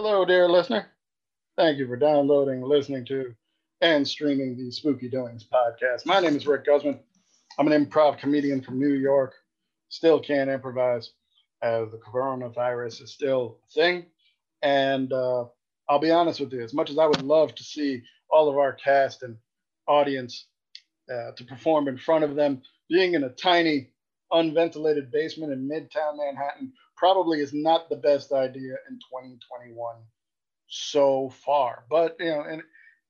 Hello, dear listener. Thank you for downloading, listening to, and streaming the Spooky Doings podcast. My name is Rick Guzman. I'm an improv comedian from New York. Still can't improvise as the coronavirus is still a thing. And uh, I'll be honest with you, as much as I would love to see all of our cast and audience uh, to perform in front of them, being in a tiny, unventilated basement in Midtown Manhattan probably is not the best idea in 2021 so far. But you know, in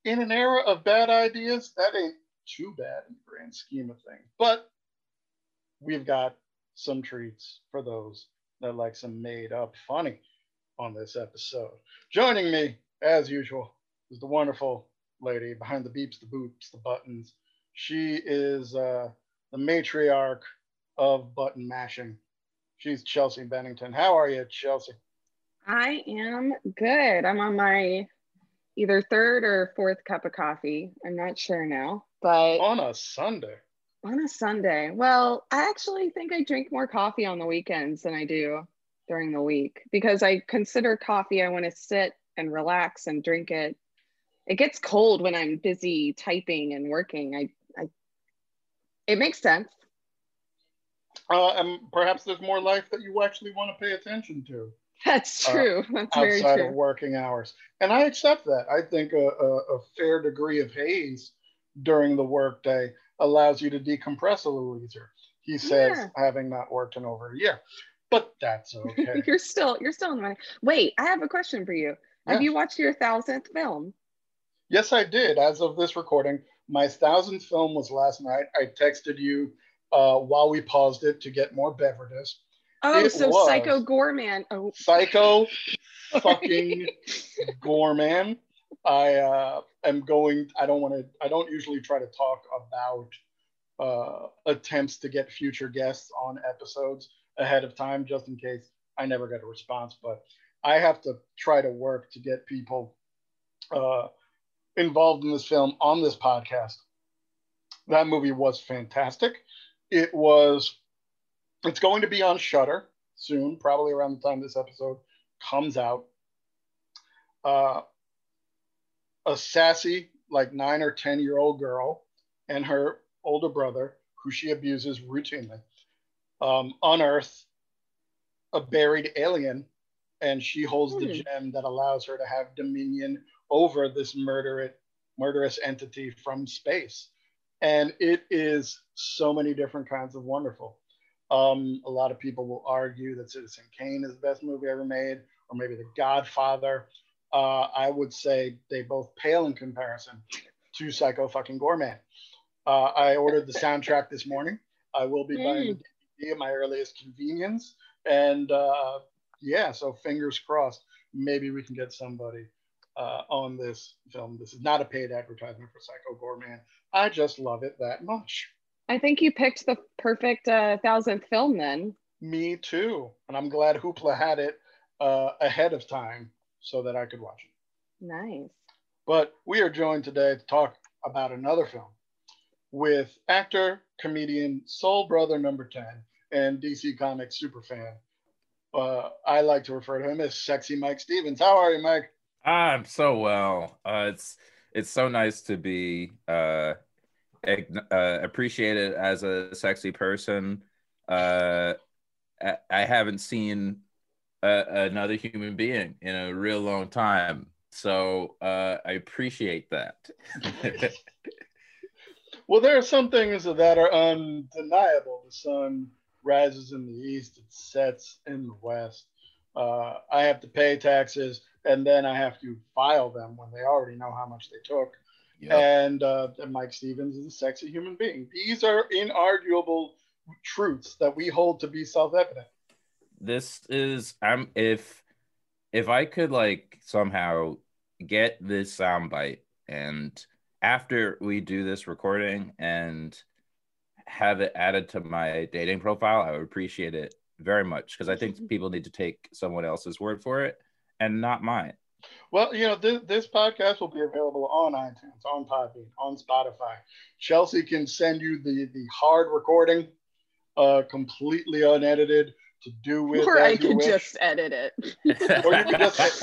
in an era of bad ideas, that ain't too bad in the grand scheme of things. But we've got some treats for those that like some made up funny on this episode. Joining me, as usual, is the wonderful lady behind the beeps, the boops, the buttons. She is uh, the matriarch of button mashing. She's Chelsea Bennington. How are you, Chelsea? I am good. I'm on my either third or fourth cup of coffee. I'm not sure now, but on a Sunday. On a Sunday. Well, I actually think I drink more coffee on the weekends than I do during the week because I consider coffee, I want to sit and relax and drink it. It gets cold when I'm busy typing and working. I, I it makes sense. Uh, and perhaps there's more life that you actually want to pay attention to. That's uh, true. Uh, That's very true. Outside of working hours. And I accept that. I think a, a, a fair degree of haze during the workday allows you to decompress a little easier. He says, yeah. having not worked in over a year. But that's okay. you're still you're still in the money. Wait, I have a question for you. Have you watched your thousandth film? Yes, I did. As of this recording, my thousandth film was last night. I texted you uh, while we paused it to get more beverages. Oh, it so Psycho Goreman. Oh. Psycho fucking Goreman. I uh, am going. I don't want to. I don't usually try to talk about uh, attempts to get future guests on episodes ahead of time, just in case I never get a response. But I have to try to work to get people uh, involved in this film on this podcast. That movie was fantastic. It was. It's going to be on Shudder soon, probably around the time this episode comes out. Uh, a sassy, like nine or ten year old girl, and her older brother, who she abuses routinely, um, unearth a buried alien, and she holds hmm. the gem that allows her to have dominion over this murderous, murderous entity from space and it is so many different kinds of wonderful. Um, a lot of people will argue that Citizen Kane is the best movie ever made, or maybe The Godfather. Uh, I would say they both pale in comparison to Psycho fucking Goreman. Uh, I ordered the soundtrack this morning. I will be buying mm. the DVD at my earliest convenience, and uh, yeah, so fingers crossed. Maybe we can get somebody uh, on this film. This is not a paid advertisement for Psycho Goreman. I just love it that much. I think you picked the perfect uh, thousandth film then. Me too. And I'm glad Hoopla had it uh, ahead of time so that I could watch it. Nice. But we are joined today to talk about another film with actor, comedian, soul brother number 10, and DC Comics superfan. Uh, I like to refer to him as Sexy Mike Stevens. How are you, Mike? I'm so well. Uh, it's it's so nice to be uh, uh, appreciated as a sexy person. Uh, I haven't seen a, another human being in a real long time, so uh, I appreciate that. well, there are some things that are undeniable. The sun rises in the east; it sets in the west. Uh, I have to pay taxes and then I have to file them when they already know how much they took. Yep. And, uh, and Mike Stevens is a sexy human being. These are inarguable truths that we hold to be self-evident. This is I'm if if I could like somehow get this soundbite and after we do this recording and have it added to my dating profile, I would appreciate it very much because I think people need to take someone else's word for it and not mine. Well, you know, this, this podcast will be available on iTunes, on Podbean, on Spotify. Chelsea can send you the, the hard recording, uh, completely unedited, to do with. Or I you could just edit it. Or you could just-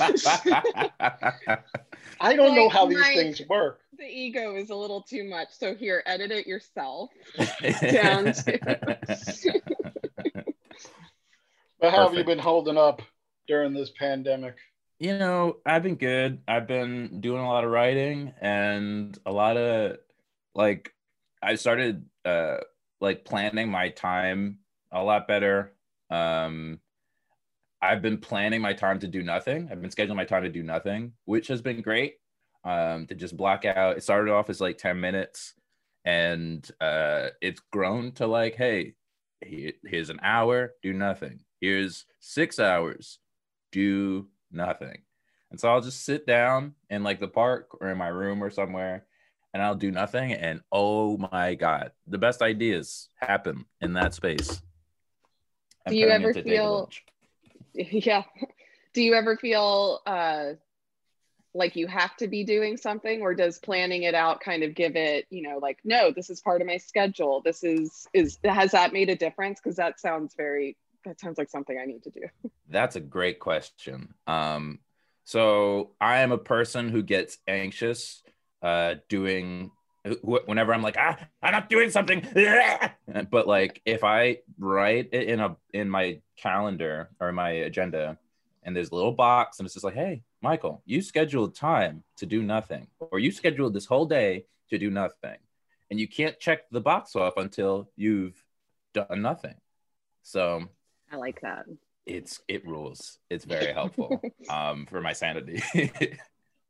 I don't know how these my- things work. The ego is a little too much. So here, edit it yourself. Down But how have you been holding up during this pandemic? you know, I've been good. I've been doing a lot of writing and a lot of like I started uh like planning my time a lot better. Um I've been planning my time to do nothing. I've been scheduling my time to do nothing, which has been great. Um to just block out. It started off as like 10 minutes and uh it's grown to like, hey, here's an hour, do nothing. Here's 6 hours, do nothing. And so I'll just sit down in like the park or in my room or somewhere and I'll do nothing. And oh my God, the best ideas happen in that space. I'm Do you ever feel- yeah. Do you ever feel uh, like you have to be doing something, or does planning it out kind of give it, you know, like, no, this is part of my schedule. This is is has that made a difference? Because that sounds very that sounds like something I need to do. That's a great question. Um, so I am a person who gets anxious uh, doing wh- whenever I'm like, ah, I'm not doing something. But like if I write it in a in my calendar or my agenda, and there's a little box, and it's just like, hey, Michael, you scheduled time to do nothing, or you scheduled this whole day to do nothing, and you can't check the box off until you've done nothing. So I like that. it's it rules. It's very helpful um, for my sanity.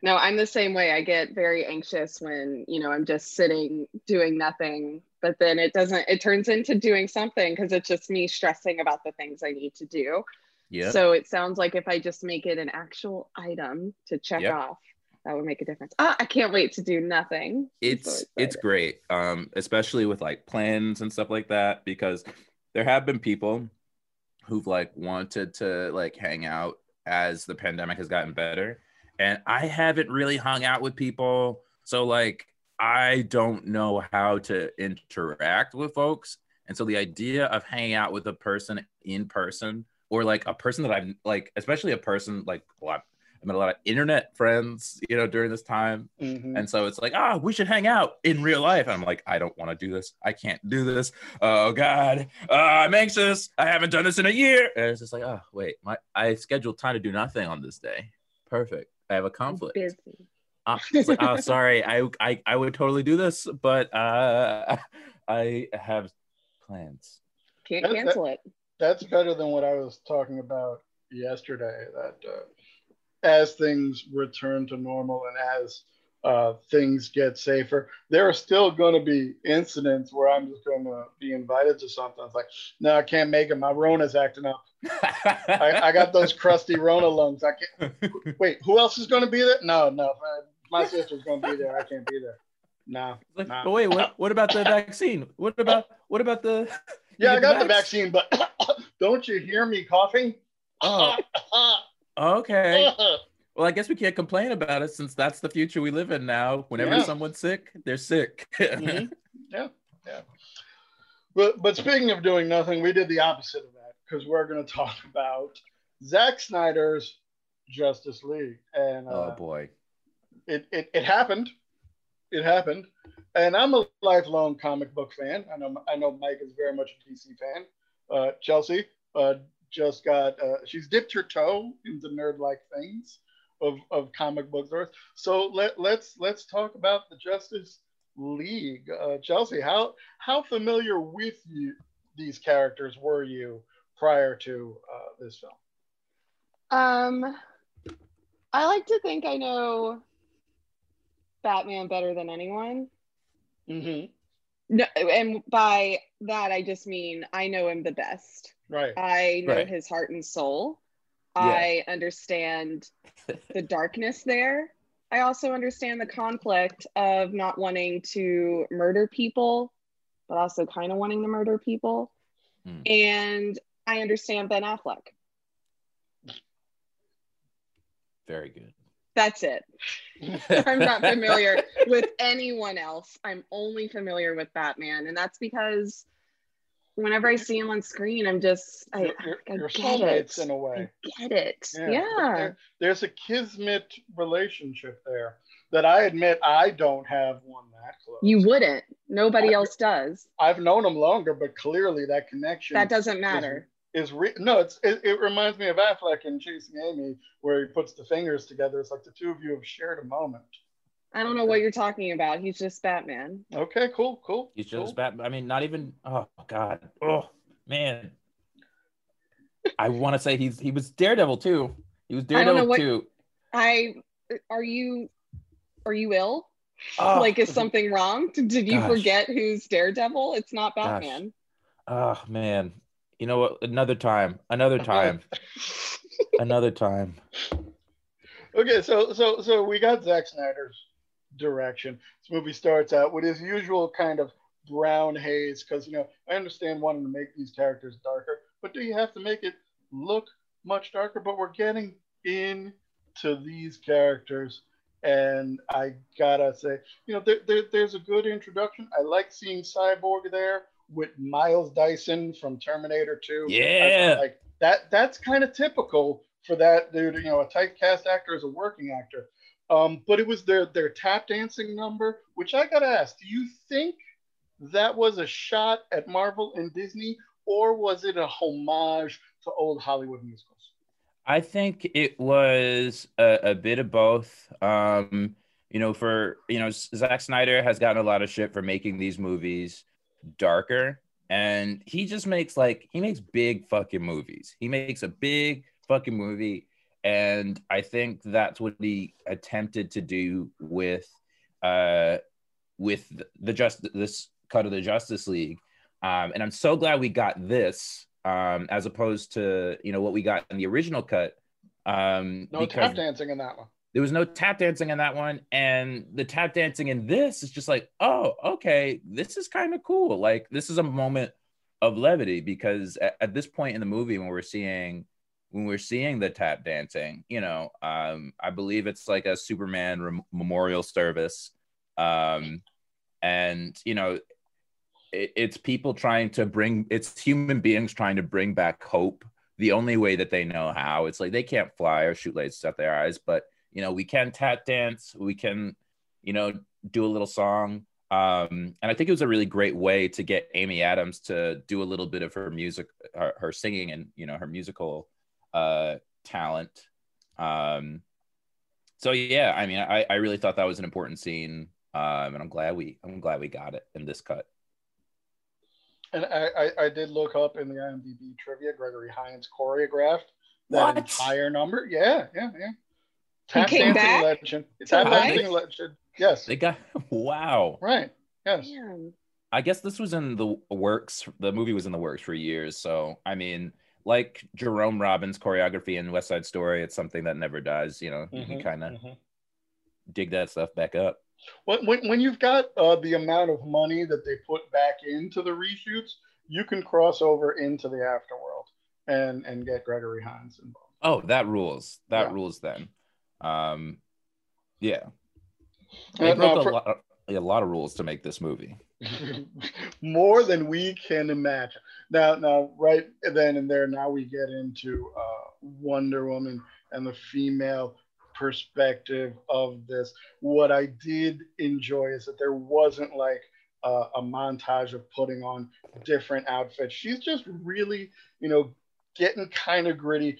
No, I'm the same way. I get very anxious when, you know, I'm just sitting doing nothing, but then it doesn't, it turns into doing something because it's just me stressing about the things I need to do. yeah, So it sounds like if I just make it an actual item to check Yep. off, that would make a difference. Ah, I can't wait to do nothing. It's so it's great, um, especially with like plans and stuff like that, because there have been people who've like wanted to like hang out as the pandemic has gotten better, and I haven't really hung out with people, so like I don't know how to interact with folks, and so the idea of hanging out with a person in person or like a person that I've like, especially a person like well, I met a lot of internet friends, you know, during this time. Mhm. And so it's like, ah, we should hang out in real life. And I'm like, I don't want to do this. I can't do this. Oh God, uh, I'm anxious. I haven't done this in a year. And it's just like, oh wait, my I scheduled time to do nothing on this day. Perfect. I have a I'm conflict. busy. Uh, it's like, oh, sorry. I, I I would totally do this, but uh, I have plans. Can't That's- cancel it. That's better than what I was talking about yesterday. That uh, as things return to normal and as uh, things get safer, there are still going to be incidents where I'm just going to be invited to something. It's like, no, I can't make it. My Rona's acting up. I, I got those crusty Rona lungs. I can't. Wait, who else is going to be there? No, no. My sister's going to be there. I can't be there. No. Like, Nah. but wait, what, what about the vaccine? What about what about the? Yeah, I got the the vaccine, but don't you hear me coughing? Oh, okay. Well, I guess we can't complain about it since that's the future we live in now. Whenever Yeah. someone's sick, they're sick. Mhm. Yeah, yeah. But but speaking of doing nothing, we did the opposite of that because we're going to talk about Zack Snyder's Justice League, and uh, oh boy. it, it it happened. It happened, and I'm a lifelong comic book fan. I know I know Mike is very much a DC fan. Uh, Chelsea uh, just got uh, she's dipped her toe in the nerd like things of, of comic book stores. So let let's let's talk about the Justice League. Uh, Chelsea, how how familiar with you these characters were you prior to uh, this film? Um, I like to think I know Batman better than anyone. Mm-hmm. No, and by that I just mean I know him the best. Right. I know Right. his heart and soul. Yeah. I understand the darkness there. I also understand the conflict of not wanting to murder people, but also kind of wanting to murder people. Hmm. And I understand Ben Affleck. Very good. That's it. I'm not familiar with anyone else. I'm only familiar with Batman. And that's because whenever I see him on screen, I'm just I, You're, you're, I you're get it. in a way. I get it. Yeah. There- there's a kismet relationship there that I admit I don't have one that close. You wouldn't. Nobody I- else does. I've known him longer, but clearly that connection That doesn't matter. Is re- no. It's it, it reminds me of Affleck in Chasing Amy, where he puts the fingers together. It's like the two of you have shared a moment. I don't know what you're talking about. He's just Batman. Okay, cool, cool. He's cool. just bad. I mean, not even. Oh God. Oh man. I want to say he's he was Daredevil too. He was I don't know Daredevil what- too. I are you are you ill? Oh, like is something wrong? Did, did you Gosh. forget who's Daredevil? It's not Gosh. Batman. oh man. You know what? Another time. Another time. another time. Okay, so so so we got Zack Snyder's direction. This movie starts out with his usual kind of brown haze, because you know I understand wanting to make these characters darker, but do you have to make it look much darker? But we're getting into these characters, and I gotta say, you know, there, there, there's a good introduction. I like seeing Cyborg there with Miles Dyson from Terminator 2. I- I Yeah. like that. That's kind of typical for that dude. You know, a typecast actor is a working actor. Um, but it was their their tap dancing number, which I gotta ask: Do you think that was a shot at Marvel and Disney, or was it a homage to old Hollywood musicals? I think it was a, a bit of both. Um, you know, for you know, Zack Snyder has gotten a lot of shit for making these movies darker, and he just makes like he makes big fucking movies. He makes a big fucking movie, and I think that's what he attempted to do with uh with the just this cut of the Justice League. Um, and I'm so glad we got this um, as opposed to you know what we got in the original cut. Um, No because tap dancing in that one. There was no tap dancing in that one, and the tap dancing in this is just like, oh, okay, this is kind of cool. Like this is a moment of levity because at, at this point in the movie, when we're seeing when we're seeing the tap dancing, you know, um, I believe it's like a Superman rem- memorial service, um, and you know, it, it's people trying to bring it's human beings trying to bring back hope the only way that they know how. It's like they can't fly or shoot lasers out their eyes, but you know, we can tap dance, we can, you know, do a little song. Um, and I think it was a really great way to get Amy Adams to do a little bit of her music, her, her singing and you know her musical uh, talent. Um, so yeah, I mean, I, I really thought that was an important scene, um, and I'm glad we I'm glad we got it in this cut. And I, I, I did look up in the IMDb trivia. Gregory Hines choreographed that What? entire number. Yeah, yeah, yeah. Tap came dancing back legend. to Tap life? dancing legend. Yes. They got wow. Right. Yes. Man. I guess this was in the works. The movie was in the works for years. So, I mean, like Jerome Robbins' choreography in West Side Story, it's something that never dies. You know, you can Mhm, kind of mhm. dig that stuff back up. When, when, when you've got uh, the amount of money that they put back into the reshoots, you can cross over into the afterworld and and get Gregory Hines involved. Oh, that rules. That Yeah. rules then. Um, yeah. Uh, They broke now a, for- lot, a lot of rules to make this movie. more than we can imagine. Now, now, right then and there, now we get into uh, Wonder Woman and the female perspective of this. What I did enjoy is that there wasn't like uh, a montage of putting on different outfits. She's just really, you know, getting kind of gritty,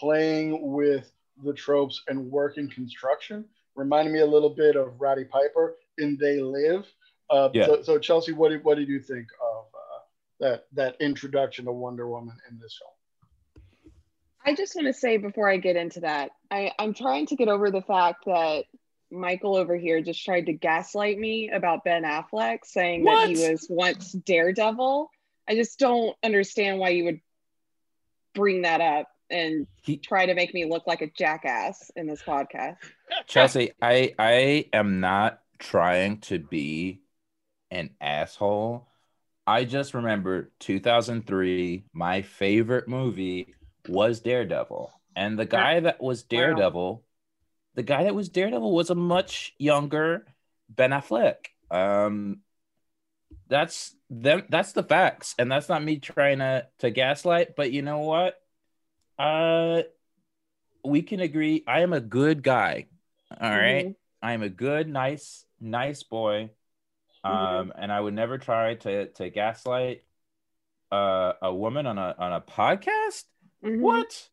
playing with the tropes and working construction. Reminding me a little bit of Roddy Piper in They Live. Uh, Yeah. so, so Chelsea, what did what did you think of uh, that that introduction to Wonder Woman in this film? I just want to say before I get into that, I, I'm trying to get over the fact that Michael over here just tried to gaslight me about Ben Affleck, saying that he was once Daredevil. I just don't understand why you would bring that up and He, try to make me look like a jackass in this podcast. Chelsea, I I am not trying to be an asshole. I just remember 2003, my favorite movie was Daredevil. And the guy that was Daredevil, the guy that was Daredevil was a much younger Ben Affleck. Um that's them that's the facts and that's not me trying to to gaslight but you know what uh we can agree i am a good guy all right Mhm. i am a good nice nice boy um Mhm. and i would never try to to gaslight uh a woman on a on a podcast Mhm. what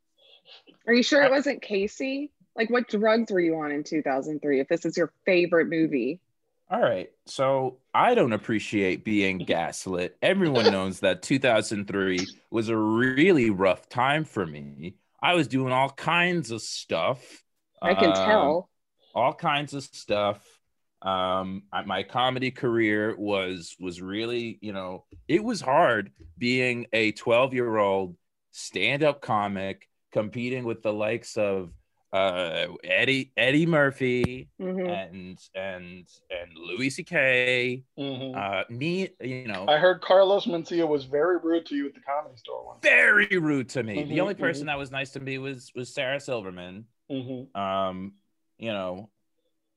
Are you sure I- it wasn't Casey? Like, what drugs were you on in 2003 if this is your favorite movie? All right. So I don't appreciate being gaslit. Everyone knows that 2003 was a really rough time for me. I was doing all kinds of stuff. I can um, tell. all kinds of stuff. Um, I- my comedy career was was really, you know, it was hard being a 12 year old stand up comic competing with the likes of uh, Eddie Eddie Murphy Mhm. and and and Louis C.K. Mhm. Uh, me, you know, I heard Carlos Mencia was very rude to you at the comedy store once. very rude to me. the Mhm, only person that was nice to me was was Sarah Silverman. Mhm. Um, you know,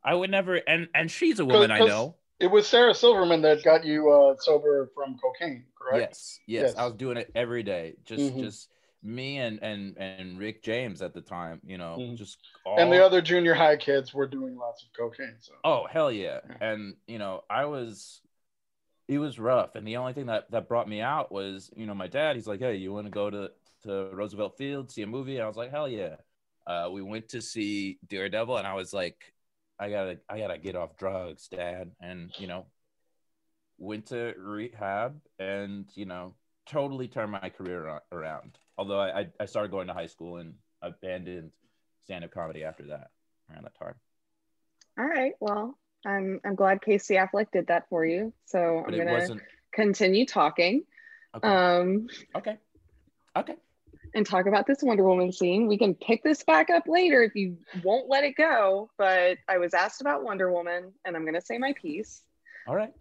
I would never, and and she's a woman I know. It was Sarah Silverman that got you uh, sober from cocaine, correct? Yes, yes, Yes. I was doing it every day. Just Mhm. just me and and and Rick James at the time. You know, Mhm. just all. And the other junior high kids were doing lots of cocaine. So Oh hell yeah. Yeah. And you know, I was it was rough. And the only thing that, that brought me out was, you know, my dad, he's like, Hey, you want to go to, to Roosevelt Field, see a movie? And I was like, Hell yeah. Uh, we went to see Daredevil and I was like, I gotta I gotta get off drugs, dad. And you know, went to rehab and you know, totally turned my career around. Although I, I- started going to high school and abandoned stand-up comedy after that around that time. All right. Well, I'm I'm glad Casey Affleck did that for you. So But I'm gonna wasn't continue talking. okay. Um, Okay. Okay. and talk about this Wonder Woman scene. We can pick this back up later if you won't let it go. But I was asked about Wonder Woman, and I'm gonna say my piece. All right.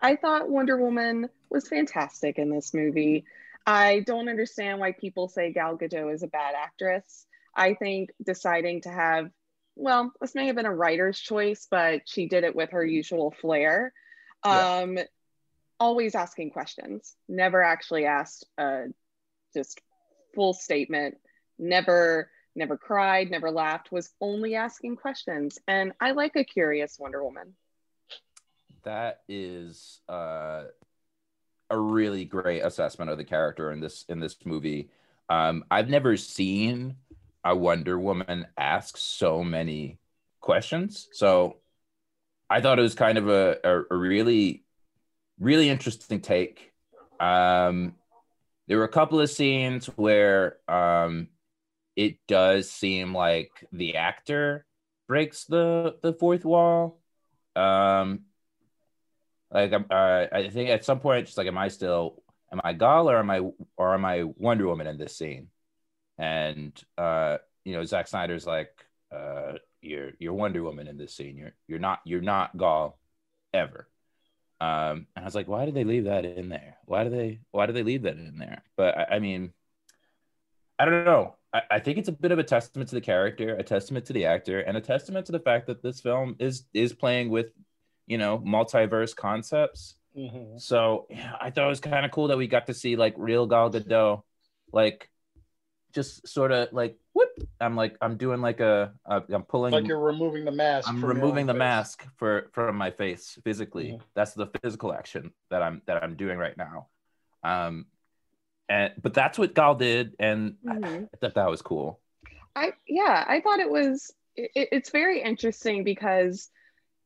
I thought Wonder Woman was fantastic in this movie. I don't understand why people say Gal Gadot is a bad actress. I think deciding to have, well, this may have been a writer's choice, but she did it with her usual flair. Yeah. Um, always asking questions, never actually asked a just full statement, never never cried, never laughed, was only asking questions. And I like a curious Wonder Woman. That is uh, a really great assessment of the character in this in this movie. Um, I've never seen a Wonder Woman ask so many questions, so I thought it was kind of a, a, a really really interesting take. Um, there were a couple of scenes where um, it does seem like the actor breaks the the fourth wall. Um, like uh, I think at some point, just like, am I still am I Gal or am I or am I Wonder Woman in this scene? And uh, you know, Zack Snyder's like, uh, you're you're Wonder Woman in this scene. You're you're not you're not Gal ever. Um, and I was like, why did they leave that in there? Why do they why do they leave that in there? But I, I mean, I don't know. I, I think it's a bit of a testament to the character, a testament to the actor, and a testament to the fact that this film is is playing with, you know, multiverse concepts. Mhm. So yeah, I thought it was kind of cool that we got to see like real Gal Gadot, like just sort of like whoop. I'm like I'm doing like a, a I'm pulling like you're removing the mask. I'm removing the face. mask for from my face physically. Mhm. That's the physical action that I'm that I'm doing right now. Um, and but that's what Gal did, and I- Mhm. I thought that was cool. I yeah, I thought it was it, it's very interesting because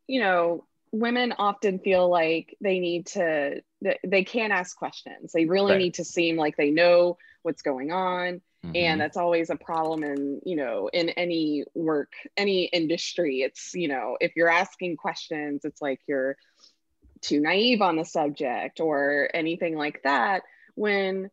you know women often feel like they need to they, can't ask questions. They really Right. need to seem like they know what's going on Mhm. and that's always a problem in you know in any work any industry it's you know if you're asking questions it's like you're too naive on the subject or anything like that when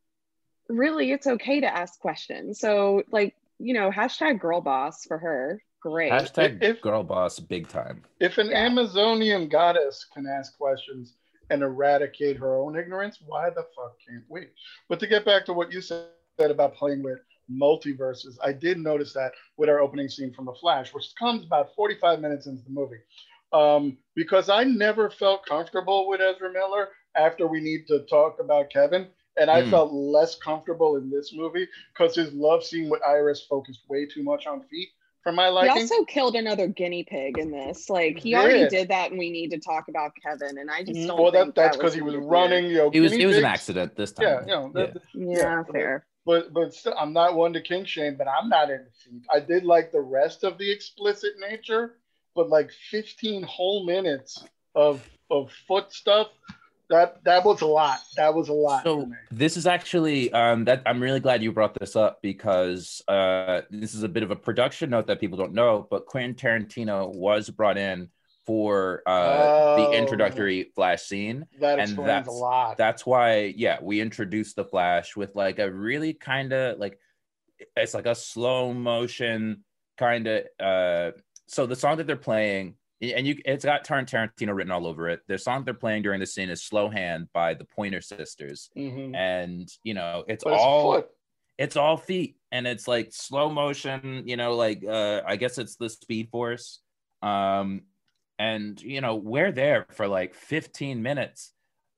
really it's okay to ask questions so like you know hashtag girl boss for her great hashtag If- girl boss big time. If an Yeah. Amazonian goddess can ask questions and eradicate her own ignorance, why the fuck can't we? But to get back to what you said about playing with multiverses, I did notice that with our opening scene from The Flash, which comes about 45 minutes into the movie. Um, because I never felt comfortable with Ezra Miller after we need to talk about Kevin. And I Mm. felt less comfortable in this movie because his love scene with Iris focused way too much on feet for my He also killed another guinea pig in this. Like he He already did. did that, and we need to talk about Kevin. And I just mm-hmm. don't. well, that, think that's that because he was needed running. You know, It was guinea it was an accident this time. Yeah, you know, that- here. Yeah, Yeah, fair. but but still, I'm not one to king shame, but I'm not in feet. I did like the rest of the explicit nature, but like 15 whole minutes of of foot stuff, that that was a lot. That was a lot So this is actually um, that I'm really glad you brought this up because uh, this is a bit of a production note that people don't know, but Quentin Tarantino was brought in for uh, the Oh. introductory flash scene. That and explains a that's- lot. That's why, yeah, we introduced the flash with like a really kind of like it's like a slow motion kind of. Uh, so the song that they're playing. And you, it's got Tar- Tarantino written all over it. The song they're playing during the scene is "Slow Hand" by the Pointer Sisters Mhm. and you know it's it's all foot. it's all feet and it's like slow motion you know like uh i guess it's the speed force um and you know we're there for like 15 minutes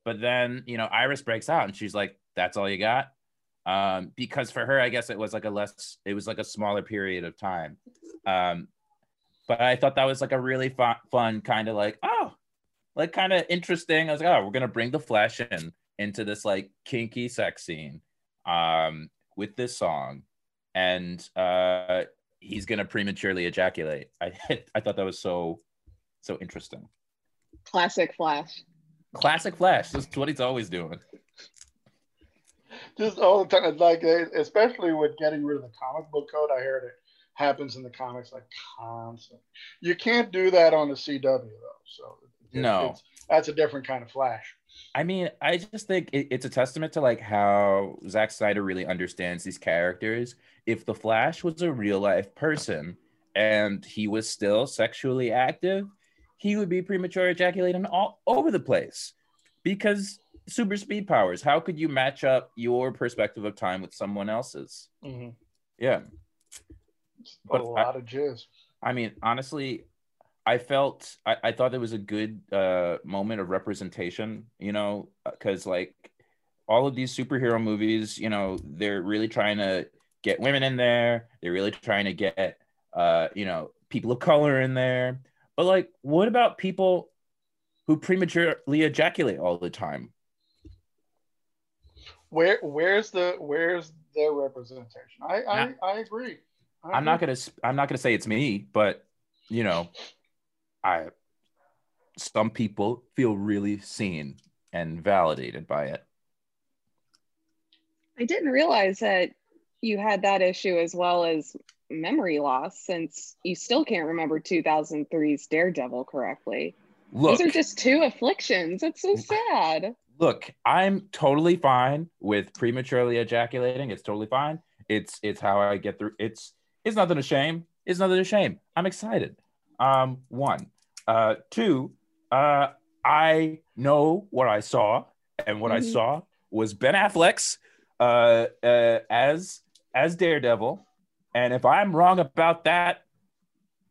but then you know iris breaks out and she's like that's all you got um because for her i guess it was like a less it was like a smaller period of time um but i thought that was like a really fun, fun kind of like oh like kind of interesting i was like oh we're gonna bring the flesh in into this like kinky sex scene um with this song and uh he's gonna prematurely ejaculate i i thought that was so so interesting Classic Flash. classic flash that's what he's always doing Just all the time, like especially with getting rid of the comic book code. I heard it happens in the comics like constantly. You can't do that on the CW though. So it- No. that's a different kind of flash. I mean, I just think it, it's a testament to like how Zack Snyder really understands these characters. If the Flash was a real life person and he was still sexually active, he would be premature ejaculating all over the place because super speed powers. How could you match up your perspective of time with someone else's? Mm-hmm. Yeah. But a lot of jizz. I mean, honestly, I felt I, I thought it was a good uh, moment of representation, you know, because like all of these superhero movies, you know, they're really trying to get women in there. They're really trying to get, uh, you know, people of color in there. But like, what about people who prematurely ejaculate all the time? Where where's the where's their representation? I I, I agree. I I'm not gonna s- I'm not gonna say it's me, but you know, I some people feel really seen and validated by it. I didn't realize that you had that issue as well as memory loss since you still can't remember 2003's Daredevil correctly. Look, Those are just two afflictions. It's so sad. look, I'm totally fine with prematurely ejaculating. It's totally fine. It's it's how I get through. It's it's nothing to shame. It's nothing to shame. I'm excited. Um, one, uh, two, uh, I know what I saw, and what I Mhm. saw was Ben Affleck's uh, uh, as as Daredevil. And if I'm wrong about that,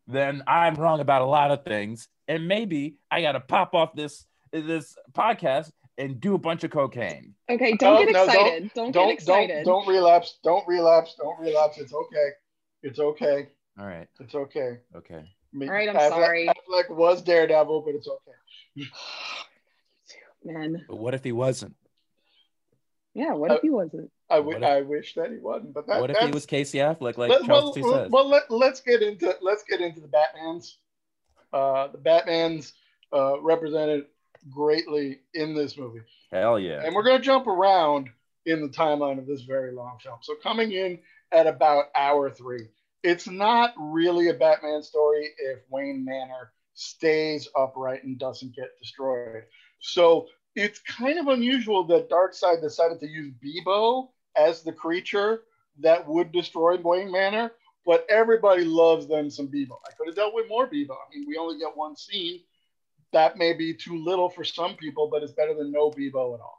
then I'm wrong about a lot of things. And maybe I got to pop off this this podcast and do a bunch of cocaine. Okay, don't Oh, get no, don't- excited. Don't, get don't excited. don't don't relapse. Don't relapse. Don't relapse. It's okay. It's okay. All right. It's okay. Okay. I mean, All right, I'm Affleck- sorry. Affleck was Daredevil, but it's okay. Man, But what if he wasn't? yeah. What Uh, if he wasn't? I, w- if- I wish that he wasn't, but that, what if he was Casey Affleck, like let, well, Charles T well, says? well, let, let's get into let's get into the Batman's. Uh, the Batman's uh, represented greatly in this movie, Hell yeah. and we're going to jump around in the timeline of this very long film. So coming in at about hour three, it's not really a Batman story if Wayne Manor stays upright and doesn't get destroyed. So it's kind of unusual that Darkseid decided to use Bebo as the creature that would destroy Wayne Manor, but everybody loves them some Bebo. I could have dealt with more Bebo. I mean, we only get one scene. That may be too little for some people, but it's better than no Bebo at all.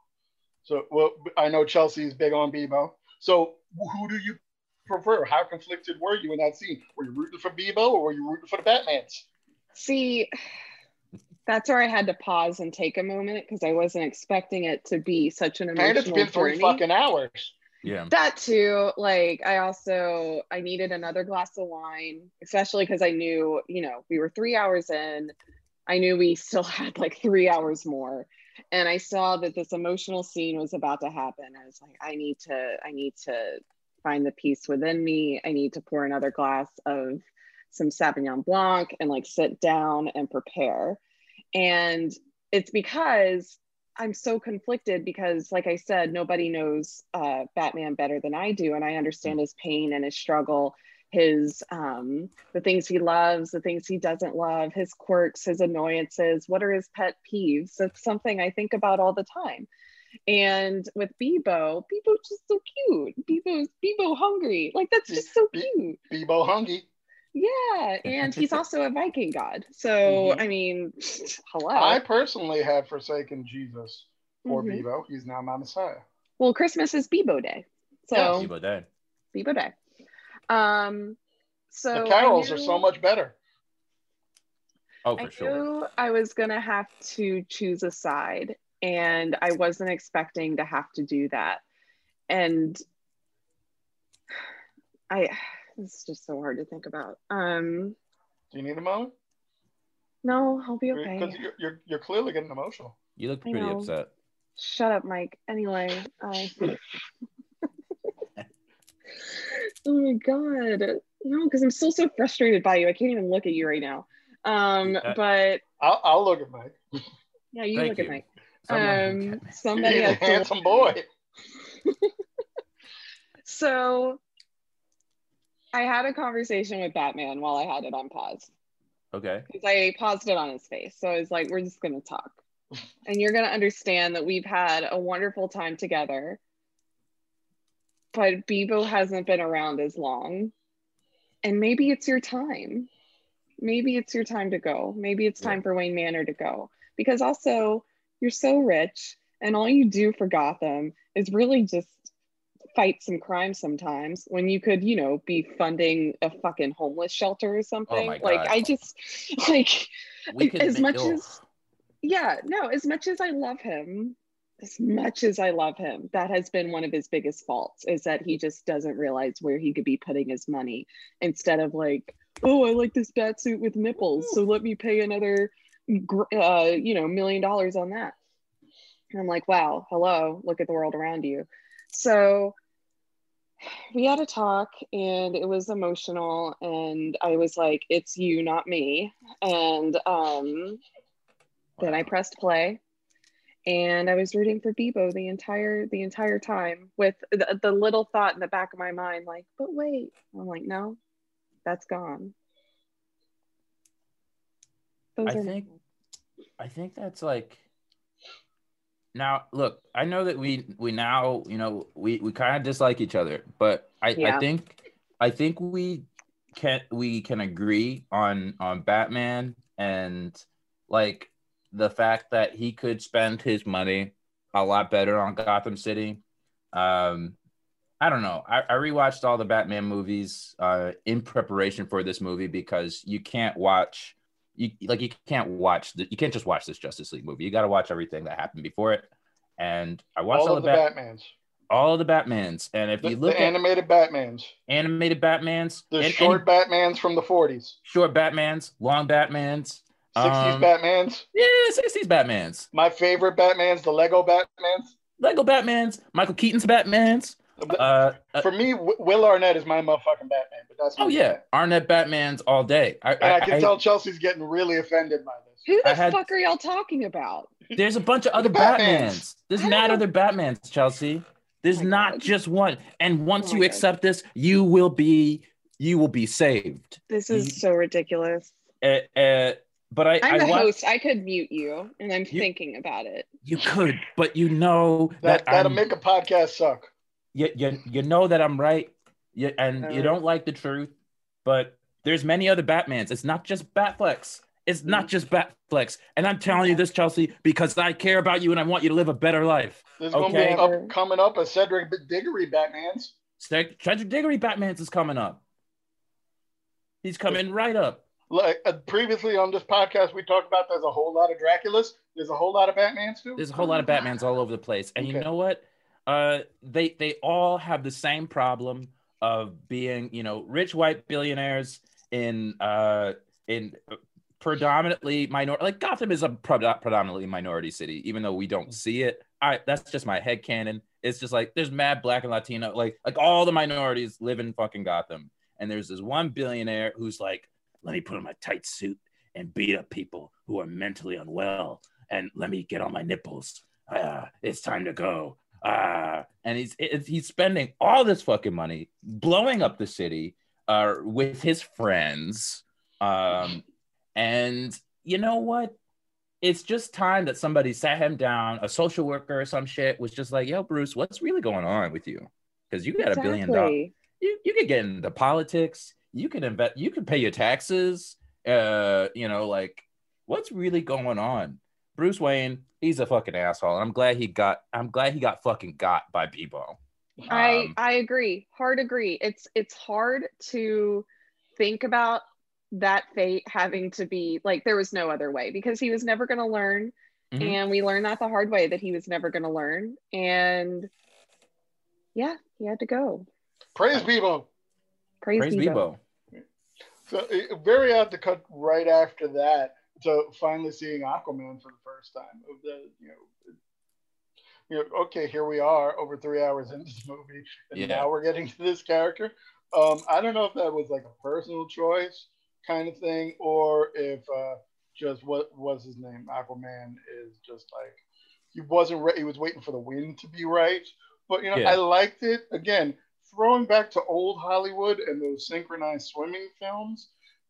So, well, I know Chelsea's big on Bebo. So, who do you prefer? How conflicted were you in that scene? Were you rooting for Bebo or were you rooting for the Batmans? See, that's where I had to pause and take a moment because I wasn't expecting it to be such an emotional And it's been three journey. fucking hours. Yeah. that too like i also i needed another glass of wine especially because i knew you know we were three hours in i knew we still had like three hours more and i saw that this emotional scene was about to happen i was like i need to i need to find the peace within me i need to pour another glass of some sauvignon blanc and like sit down and prepare and it's because I'm so conflicted because, like I said, nobody knows uh, Batman better than I do, and I understand his pain and his struggle, his um, the things he loves, the things he doesn't love, his quirks, his annoyances. What are his pet peeves? That's something I think about all the time. And with Bebo, Bebo's just so cute. Bebo's Bebo hungry, like that's just so cute. Bebo hungry. Yeah, and he's also a Viking god. So Mhm. I mean, hello. I personally have forsaken Jesus for Mhm. Bebo. He's now my Messiah. Well, Christmas is Bebo Day. So Yes. People dead. Bebo Day. Um, so the carols I are so much better. Oh, I for sure. knew I was gonna have to choose a side, and I wasn't expecting to have to do that. And I, it's just so hard to think about. Um, Do you need a moment? no, I'll be okay. Because you're, you're, you're clearly getting emotional. You look pretty upset. Shut up, Mike. Anyway, I. oh my god, no, because I'm still so frustrated by you. I can't even look at you right now. Um, Yeah. but I'll, I'll look at Mike. yeah, you Thank look you. at Mike. Someone- Um, somebody He's a handsome boy. So I had a conversation with Batman while I had it on pause okay. because I paused it on his face. So I was like, we're just going to talk. And you're going to understand that we've had a wonderful time together. But Bebo hasn't been around as long. And maybe it's your time. Maybe it's your time to go. Maybe it's time Yeah. for Wayne Manor to go. Because also, you're so rich, and all you do for Gotham is really just fight some crime sometimes when you could, you know, be funding a fucking homeless shelter or something. my like I just like as much ugh. as yeah, no, as much as I love him, as much as I love him, that has been one of his biggest faults is that he just doesn't realize where he could be putting his money instead of like, oh, I like this bat suit with nipples, so let me pay another, uh, you know, million dollars on that. And I'm like, wow, hello, look at the world around you. So we had a talk and it was emotional and I was like, it's you, not me. And um, then I pressed play and I was rooting for Bebo the entire the entire time with the, the little thought in the back of my mind like but wait I'm like no that's gone Those I are- think I think that's like now look, I know that we we now, you know, we we kind of dislike each other, but I Yeah. I think I think we can we can agree on on Batman and like the fact that he could spend his money a lot better on Gotham City. Um I don't know. I, I rewatched all the Batman movies uh, in preparation for this movie because you can't watch you like you can't watch the, you can't just watch this Justice League movie. You got to watch everything that happened before it. And I watched all, All of the, the Bat- Batmans. all of the Batmans. And if The, you look the at animated Batmans. animated Batmans, The and- short and Batmans from the 40s. short Batmans, long Batmans, 60s Um, Batmans. yeah, sixties Batmans, My favorite Batmans, the Lego Batmans. Lego Batmans, Michael Keaton's Batmans. Uh, uh, For me, Will Arnett is my motherfucking Batman. But that's oh me. yeah, Arnett Batmans all day. I, And I, can I- tell Chelsea's getting really offended by this. who the had- fuck are y'all talking about There's a bunch of other Batmans. Batmans. There's I not other Batmans, Chelsea. There's Oh not God. just one. And once Oh you God. accept this, you will be you will be saved. this You- is so ridiculous Uh, uh, but I, I'm I the wa- host I could mute you and I'm You- thinking about it You could, but you know That, that, that'll I'm, make a podcast suck. You, you, you know that I'm right. You, and you Uh. don't like the truth, but there's many other Batmans. It's not just Batflex. It's Mm. not just Batflex. And I'm telling you this, Chelsea, because I care about you and I want you to live a better life. There's going to be up, coming up a Cedric Diggory Batmans. Cedric Diggory Batman's is coming up. He's coming right up. like uh, previously on this podcast, we talked about there's a whole lot of Draculas. There's a whole lot of Batmans too. There's a whole lot of Batmans all over the place, and you know what? Uh, they they all have the same problem of being, you know, rich white billionaires in uh in predominantly minor. Like Gotham is a predominantly minority city, even though we don't see it. I that's just my head canon. It's just like there's mad black and Latino, like like all the minorities live in fucking Gotham, and there's this one billionaire who's like, let me put on my tight suit and beat up people who are mentally unwell and let me get on my nipples. Ah, it's time to go. Ah, and he's it, he's spending all this fucking money blowing up the city uh, with his friends. Um, and you know what? It's just time that somebody sat him down, a social worker or some shit was just like, yo, Bruce, what's really going on with you? Because you got a billion dollars you, you could get into politics you can invest you can pay your taxes uh you know like what's really going on bruce wayne he's a fucking asshole And i'm glad he got i'm glad he got fucking got by bebo I Um, I agree. Hard agree. It's it's hard to think about that fate having to be like there was no other way because he was never going to learn Mhm. and we learned that the hard way that he was never going to learn and yeah, he had to go. Praise Bebo. Praise, praise Bebo. bebo So uh, very odd to cut right after that to finally seeing Aquaman for the first time. Of the you know, you know, okay, here we are over three hours into the movie, and Yeah. now we're getting to this character. Um, I don't know if that was like a personal choice kind of thing, or if uh, just what was his name, Aquaman, is just like he wasn't. Re- he was waiting for the wind to be right. But you know, Yeah. I liked it again. Throwing back to old Hollywood and those synchronized swimming films,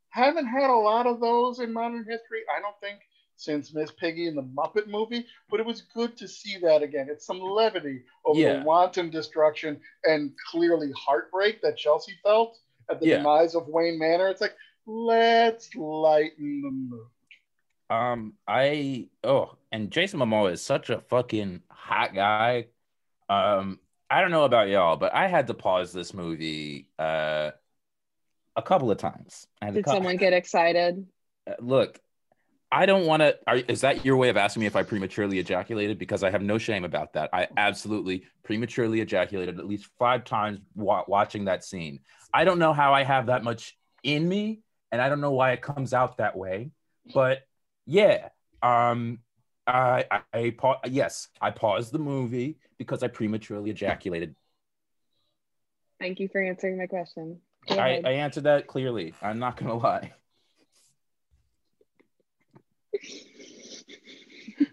haven't had a lot of those in modern history. I don't think since Miss Piggy in the Muppet movie, but it was good to see that again. It's some levity over Yeah. the wanton destruction and clearly heartbreak that Chelsea felt at the Yeah. demise of Wayne Manor. It's like, let's lighten the mood. um i oh and jason momoa is such a fucking hot guy um i don't know about y'all but i had to pause this movie uh a couple of times I had Did cou- someone get excited? Uh, look, I don't want to. Is that your way of asking me if I prematurely ejaculated? Because I have no shame about that. I absolutely prematurely ejaculated at least five times wa- watching that scene. I don't know how I have that much in me, and I don't know why it comes out that way. But yeah, um, I, I, I pa- yes, I paused the movie because I prematurely ejaculated. Thank you for answering my question. I. I answered that clearly. I'm not gonna lie.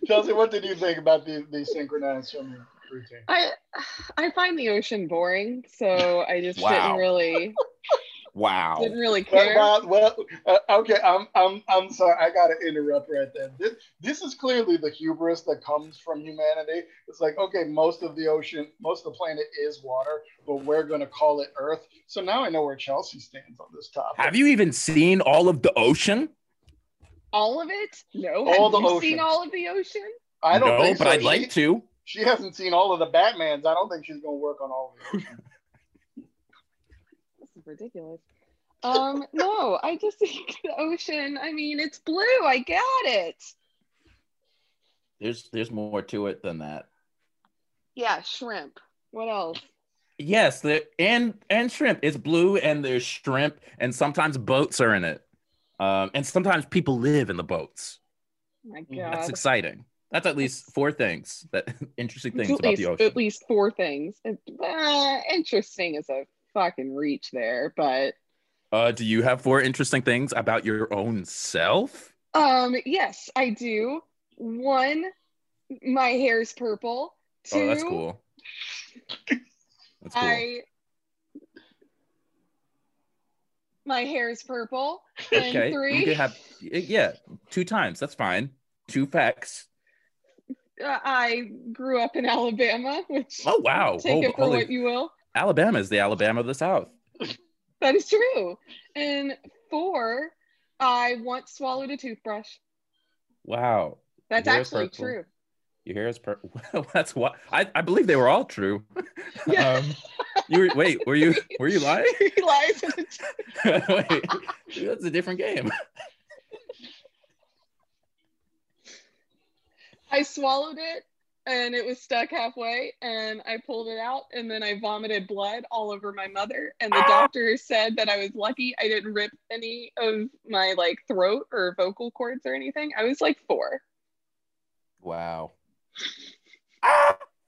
Chelsea, what did you think about the, the synchronized swimming routine? I I find the ocean boring, so I just Wow. didn't really Wow. didn't really care. well, well uh, okay. I'm, I'm, I'm sorry. I gotta interrupt right there. This, this is clearly the hubris that comes from humanity. It's like, okay, most of the ocean, most of the planet is water, but we're gonna call it Earth. So now I know where Chelsea stands on this topic. Have you even seen all of the ocean? All of it? No. All Have the you ocean. seen all of the ocean? I don't no, think but so. I'd She- like to. She hasn't seen all of the Batmans. I don't think she's gonna work on all of the ocean. This is ridiculous. Um, no, I just think the ocean. I mean, it's blue. I get it. There's there's more to it than that. Yeah, shrimp. What else? Yes, there and and shrimp. It's blue and there's shrimp and sometimes boats are in it. Um, and sometimes people live in the boats. Oh my Mm, God. That's exciting. That's at least four things that interesting things about least, the ocean. At least four things. Uh, interesting is a fucking reach there, but Uh, do you have four interesting things about your own self? um, yes, I do. One, my hair's purple. Two, Oh, that's cool. That's cool. I my hair's purple. And okay, three, you could have yeah, two times. That's fine. Two facts. uh, I grew up in Alabama, which Oh wow! take Holy- it for holy- what you will. Alabama is the Alabama of the South. That is true. And four, I once swallowed a toothbrush. Wow. That's Hair's actually purple. true. Your hair is per. Well, that's what I, I believe they were all true. Yeah. um, you were wait, were you were you lying? he lies. wait, that's a different game. I swallowed it and it was stuck halfway and I pulled it out and then I vomited blood all over my mother and the doctor said that I was lucky I didn't rip any of my like throat or vocal cords or anything. I was like 4. Wow.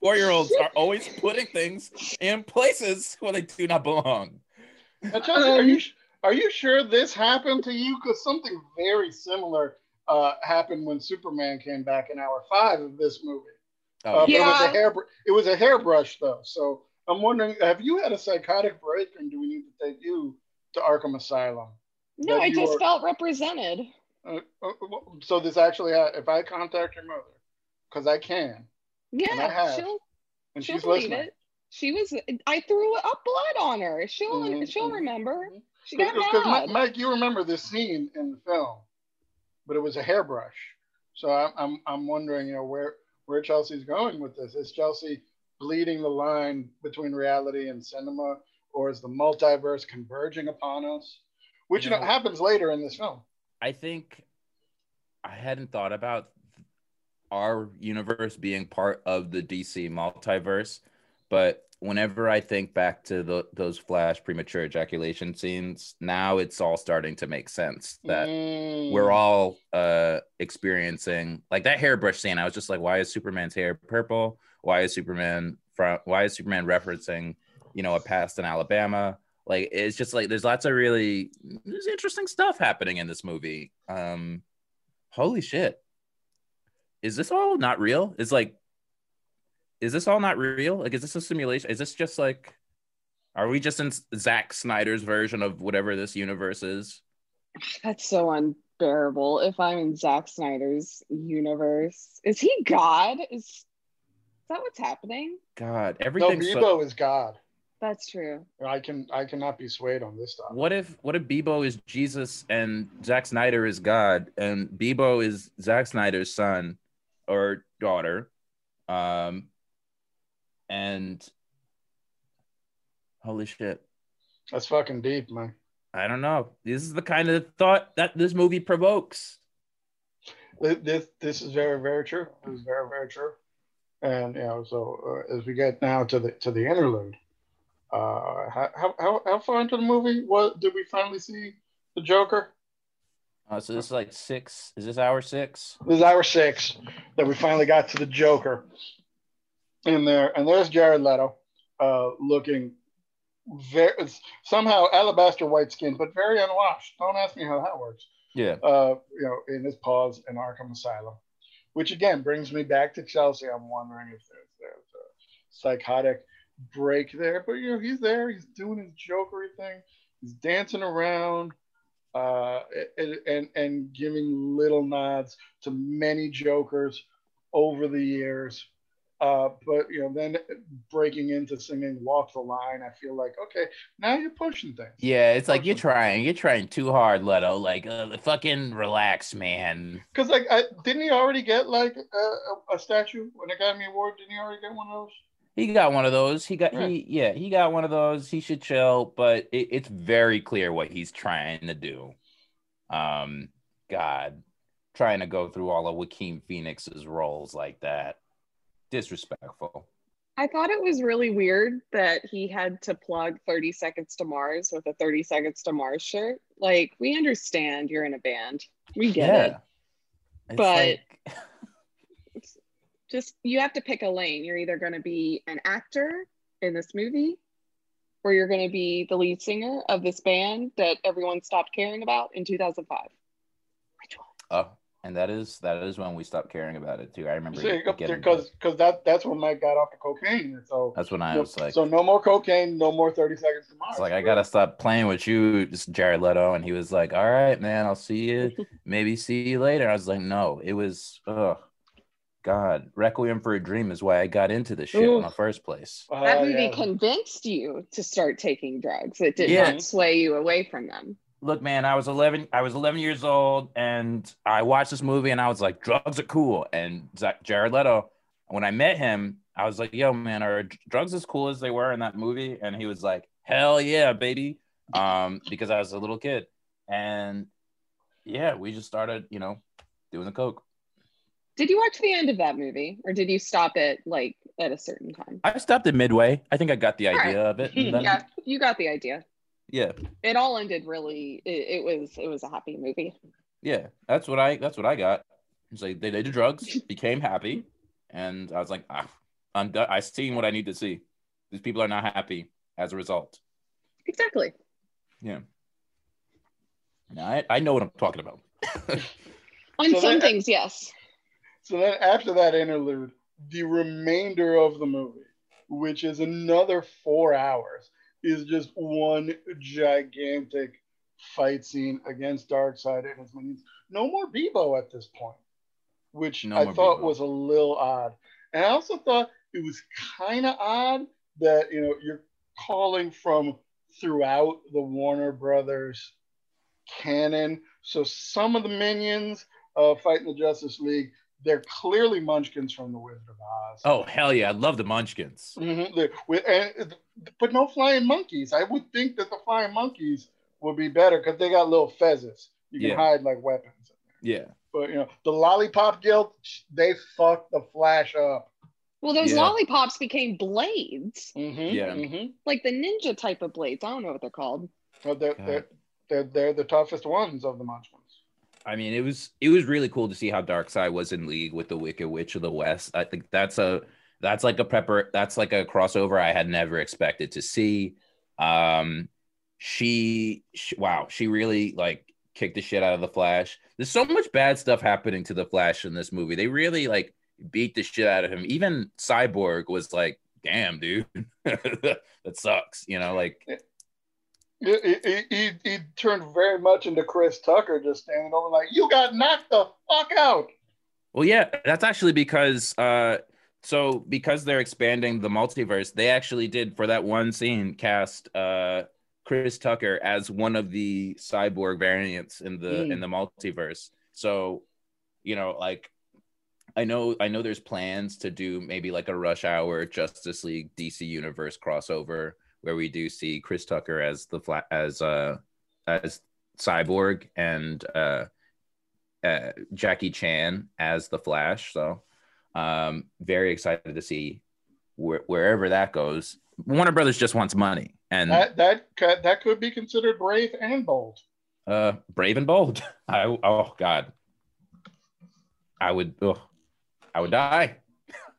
Four year olds are always putting things in places where they do not belong. Now, Chelsea, are you are you sure this happened to you? Because something very similar uh, happened when Superman came back in hour five of this movie. Oh, Uh, but it was Yeah. a hair. It was a hairbrush though. So I'm wondering, have you had a psychotic break, and do we need to take you to Arkham Asylum? No, I just were- felt represented. Uh, uh, so this actually, ha- if I contact your mother, because I can, And I Yeah, have. she'll and she'll she's believe listening. it. She was I threw up blood on her. She'll Mhm, she'll mhm, remember. She got Because mad. Mike, you remember this scene in the film, but it was a hairbrush. So I'm, I'm, I'm wondering, you know, where where Chelsea's going with this. Is Chelsea bleeding the line between reality and cinema, or is the multiverse converging upon us? Which you know, No. happens later in this film. I think I hadn't thought about our universe being part of the DC multiverse, but whenever I think back to the, those Flash premature ejaculation scenes, now it's all starting to make sense that Mm. we're all uh experiencing like that hairbrush scene. I was just like, why is Superman's hair purple? Why is Superman from? Why is Superman referencing, you know, a past in Alabama? Like it's just like there's lots of really there's interesting stuff happening in this movie. Um, holy shit, is this all not real? Is like, is this all not real? Like, is this a simulation? Is this just like, are we just in Zack Snyder's version of whatever this universe is? That's so unbearable. If I'm in Zack Snyder's universe, is he God? Is, is that what's happening? God, everything. no, everything's so- Bebo is God. That's true. I can I cannot be swayed on this stuff. What if what if Bebo is Jesus and Zack Snyder is God and Bebo is Zack Snyder's son or daughter? Um and holy shit. That's fucking deep, man. I don't know. This is the kind of thought that this movie provokes. This this, is very very true. This is very very true. And you know, so uh, as we get now to the to the interlude, uh, how how how, how far into the movie what did we finally see the Joker? Uh, so this is like six. Is this hour six? This is hour six that we finally got to the Joker in there, and there's Jared Leto, uh, looking very somehow alabaster white skin, but very unwashed. Don't ask me how that works. Yeah. uh, you know, in his pause in Arkham Asylum, which again brings me back to Chelsea. I'm wondering if there's, there's a psychotic break there, but you know, he's there. He's doing his jokery thing. He's dancing around, uh, and, and and giving little nods to many jokers over the years. Uh, but you know, then breaking into singing "Walk the Line," I feel like okay, now you're pushing things. Yeah, it's like you're trying. You're trying too hard, Leto. Like, uh, fucking relax, man. Because like, I, didn't he already get like a, a, a statue, an Academy Award? Didn't he already get one of those? He got one of those. He got Right. he yeah, he got one of those. He should chill, but it, it's very clear what he's trying to do. Um, God, trying to go through all of Joaquin Phoenix's roles like that. Disrespectful. I thought it was really weird that he had to plug 30 Seconds to Mars with a 30 Seconds to Mars shirt. Like, we understand you're in a band. We get it. It's But- like- Just, you have to pick a lane. You're either going to be an actor in this movie or you're going to be the lead singer of this band that everyone stopped caring about in 2005. Which one? oh, and that is that is when we stopped caring about it too. I remember because because that that's when Mike got off the cocaine. And so that's when I no- was like, so no more cocaine, no more thirty seconds to Mars. It's like I gotta stop playing with you, just Jared Leto, and he was like, "All right, man, I'll see you, maybe see you later." I was like, "No, it was, oh, God, Requiem for a Dream is why I got into this shit in the first place." Uh, That movie yeah. convinced you to start taking drugs. It did Yeah. not sway you away from them. Look, man, I was eleven, I was eleven years old, and I watched this movie, and I was like, "Drugs are cool," and Zach, Jared Leto, when I met him, I was like, "Yo, man, are drugs as cool as they were in that movie?" And he was like, "Hell yeah, baby!" Um, because I was a little kid, and yeah, we just started, you know, doing the coke. Did you watch the end of that movie, or did you stop it like at a certain time? I stopped at midway. I think I got the All idea of it. and then- yeah, you got the idea. yeah, It all ended really. It, it was it was a happy movie. yeah. That's what I. That's what I got. It's like they did the drugs, became happy, and I was like, ah, I'm done. I seen what I need to see. These people are not happy as a result. Exactly. Yeah. Now, I, I know what I'm talking about. On So some that- things, yes. So then after that interlude, the remainder of the movie, which is another four hours, is just one gigantic fight scene against Darkseid and his minions. No more Bebo at this point, which No I thought Bebo. was a little odd. And I also thought it was kind of odd that you know you're calling from throughout the Warner Brothers canon. So some of the minions uh, fighting the Justice League, they're clearly Munchkins from the Wizard of Oz. Oh hell yeah, I love the Munchkins. Mhm, and, but no flying monkeys. I would think that the flying monkeys would be better because they got little feathers. You can Yeah. hide like weapons. Yeah, But you know, the Lollipop Guild, they fucked the Flash up. Well, those Yeah. lollipops became blades, Mhm, Yeah. mhm. like the ninja type of blades. I don't know what they're called. But they're, they're, they're, they're the toughest ones of the Munchkins. I mean it was it was really cool to see how Darkseid was in league with the Wicked Witch of the West. I think that's a that's like a prepper that's like a crossover I had never expected to see. Um, she, she wow, she really like kicked the shit out of the Flash. There's so much bad stuff happening to the Flash in this movie. They really like beat the shit out of him. Even Cyborg was like, "Damn, dude, that sucks." You know, like He, he, he, turned very much into Chris Tucker, just standing over like, "You got knocked the fuck out." Well, yeah, that's actually because uh so because they're expanding the multiverse, they actually did for that one scene cast uh Chris Tucker as one of the cyborg variants in the Mm. in the multiverse. So, you know, like I know I know there's plans to do maybe like a Rush Hour Justice League DC Universe crossover where we do see Chris Tucker as the flat as uh as Cyborg and uh uh, Jackie Chan as the Flash. So, um, very excited to see where, wherever that goes. Warner Brothers just wants money, and That that could, that could be considered brave and bold. uh, brave and bold. I oh god, I would oh, I would die.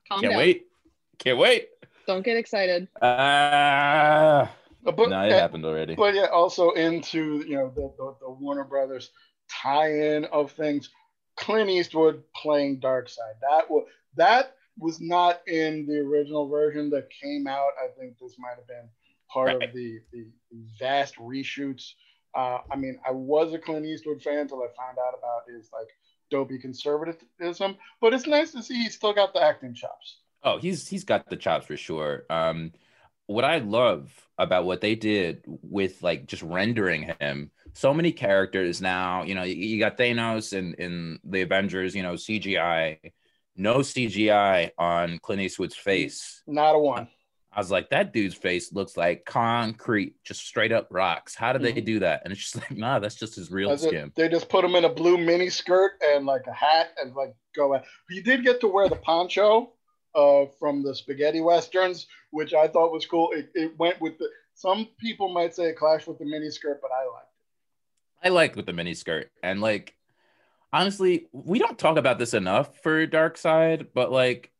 Calm Can't down. wait. Can't wait. Don't get excited. Ah, Uh, But, no, it uh, happened already. but yeah, also into you know the, the, the Warner Brothers tie-in of things. Clint Eastwood playing Darkseid. That was that was not in the original version that came out. I think this might have been part Right. of the, the vast reshoots. Uh, I mean, I was a Clint Eastwood fan until I found out about his like dopey conservatism. But it's nice to see he still got the acting chops. Oh, he's he's got the chops for sure. Um, what I love about what they did with like just rendering him, so many characters now. You know, you, you got Thanos in in the Avengers. You know, CGI, no CGI on Clint Eastwood's face. Not a one. I was like, that dude's face looks like concrete, just straight up rocks. How did they Mhm. do that? And it's just like, nah, that's just his real That's it. skin. They just put him in a blue mini skirt and like a hat and like go out. He did get to wear the poncho uh, from the spaghetti westerns, which I thought was cool. It, it went with the. Some people might say it clashed with the mini skirt, but I liked it. I liked with the mini skirt. And like honestly, we don't talk about this enough for Darkseid, but like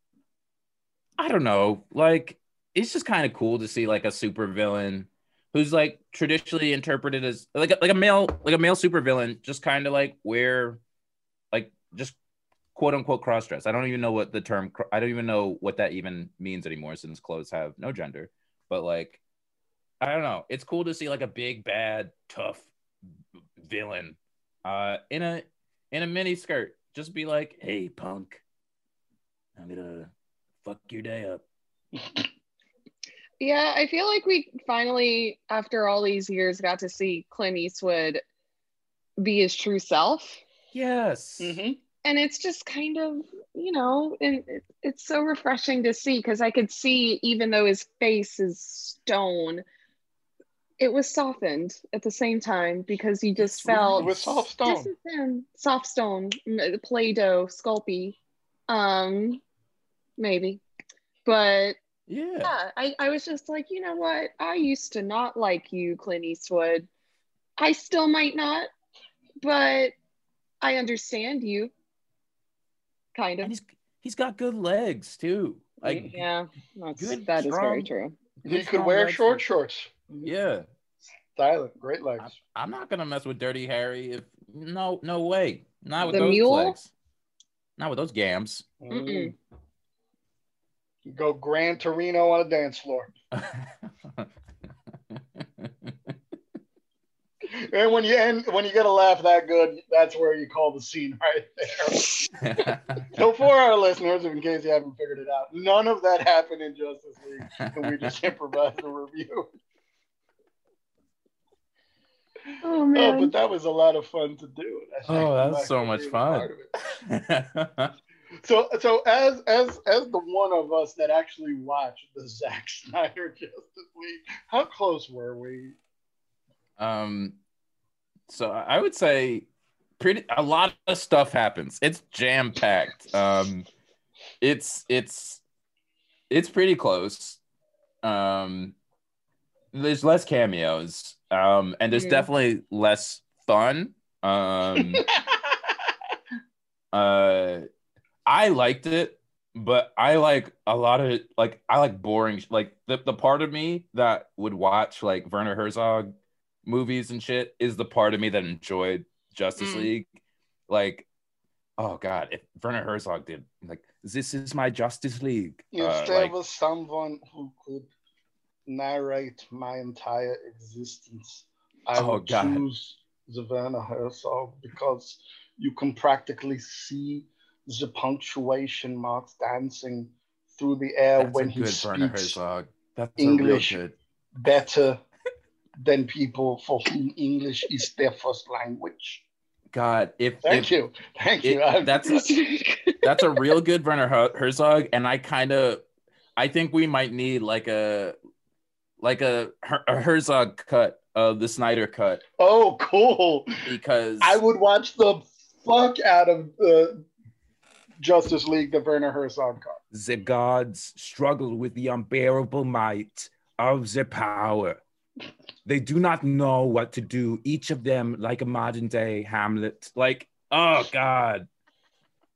I don't know, like it's just kind of cool to see like a super villain who's like traditionally interpreted as like a, like a male like a male super villain just kind of like wear like just quote unquote cross dress. I don't even know what the term I don't even know what that even means anymore since clothes have no gender. But like I don't know. It's cool to see like a big bad tough villain uh in a in a mini skirt just be like hey punk i'm gonna fuck your day up Yeah, I feel like we finally, after all these years, got to see Clint Eastwood be his true self. yes it. And it's just kind of you know and it, it's so refreshing to see because i could see even though his face is stone it was softened at the same time because he just felt It was soft stone. this is him. Soft stone. Play-doh sculpey. Um maybe. But Yeah. yeah I, I was just like you know what? I used to not like you clint eastwood. I still might not but i understand you kind of And he's he's got good legs too. Like yeah that's, good, that is very true He could wear short shorts. Mhm. Yeah. Stylish, great legs. I'm not gonna mess with Dirty Harry if no no way. Not with The those mule? legs. Not with those gams. Mm-mm. Go Gran Torino on a dance floor. And when you end, when you get a laugh that good, that's where you call the scene right there. So for our listeners, in case you haven't figured it out, none of that happened in Justice League, and we just improvised a review. oh Oh, man but that was a lot of fun to do. That's Oh, actually that's so much fun. part of it. So, so as as as the one of us that actually watched the Zack Snyder Justice League, how close were we? um so I would say pretty a lot of stuff happens. It's jam packed. Um it's it's it's pretty close. Um there's less cameos. Um and there's Mhm. definitely less fun. Um uh I liked it, but I like a lot of like I like boring like the, the part of me that would watch like Werner Herzog movies and shit is the part of me that enjoyed Justice Mm. League. Like, oh god, if Werner Herzog did like this is my Justice League. if uh, there like, was someone who could narrate my entire existence, I Oh, would God. choose the Werner Herzog because you can practically see the punctuation marks dancing through the air that's when he good Werner speaks Herzog. That's English. a real good. better than people for whom English is their first language. God, if Thank if, you, thank it- you. That's that's a real good Werner Herzog, and I kind of, I think we might need like a, like a, a Herzog cut of the Snyder cut oh, cool. because I would watch the fuck out of the Justice League, the Werner Herzog cut. The gods struggle with the unbearable might of the power. They do not know what to do, each of them like a modern day Hamlet. like, oh god,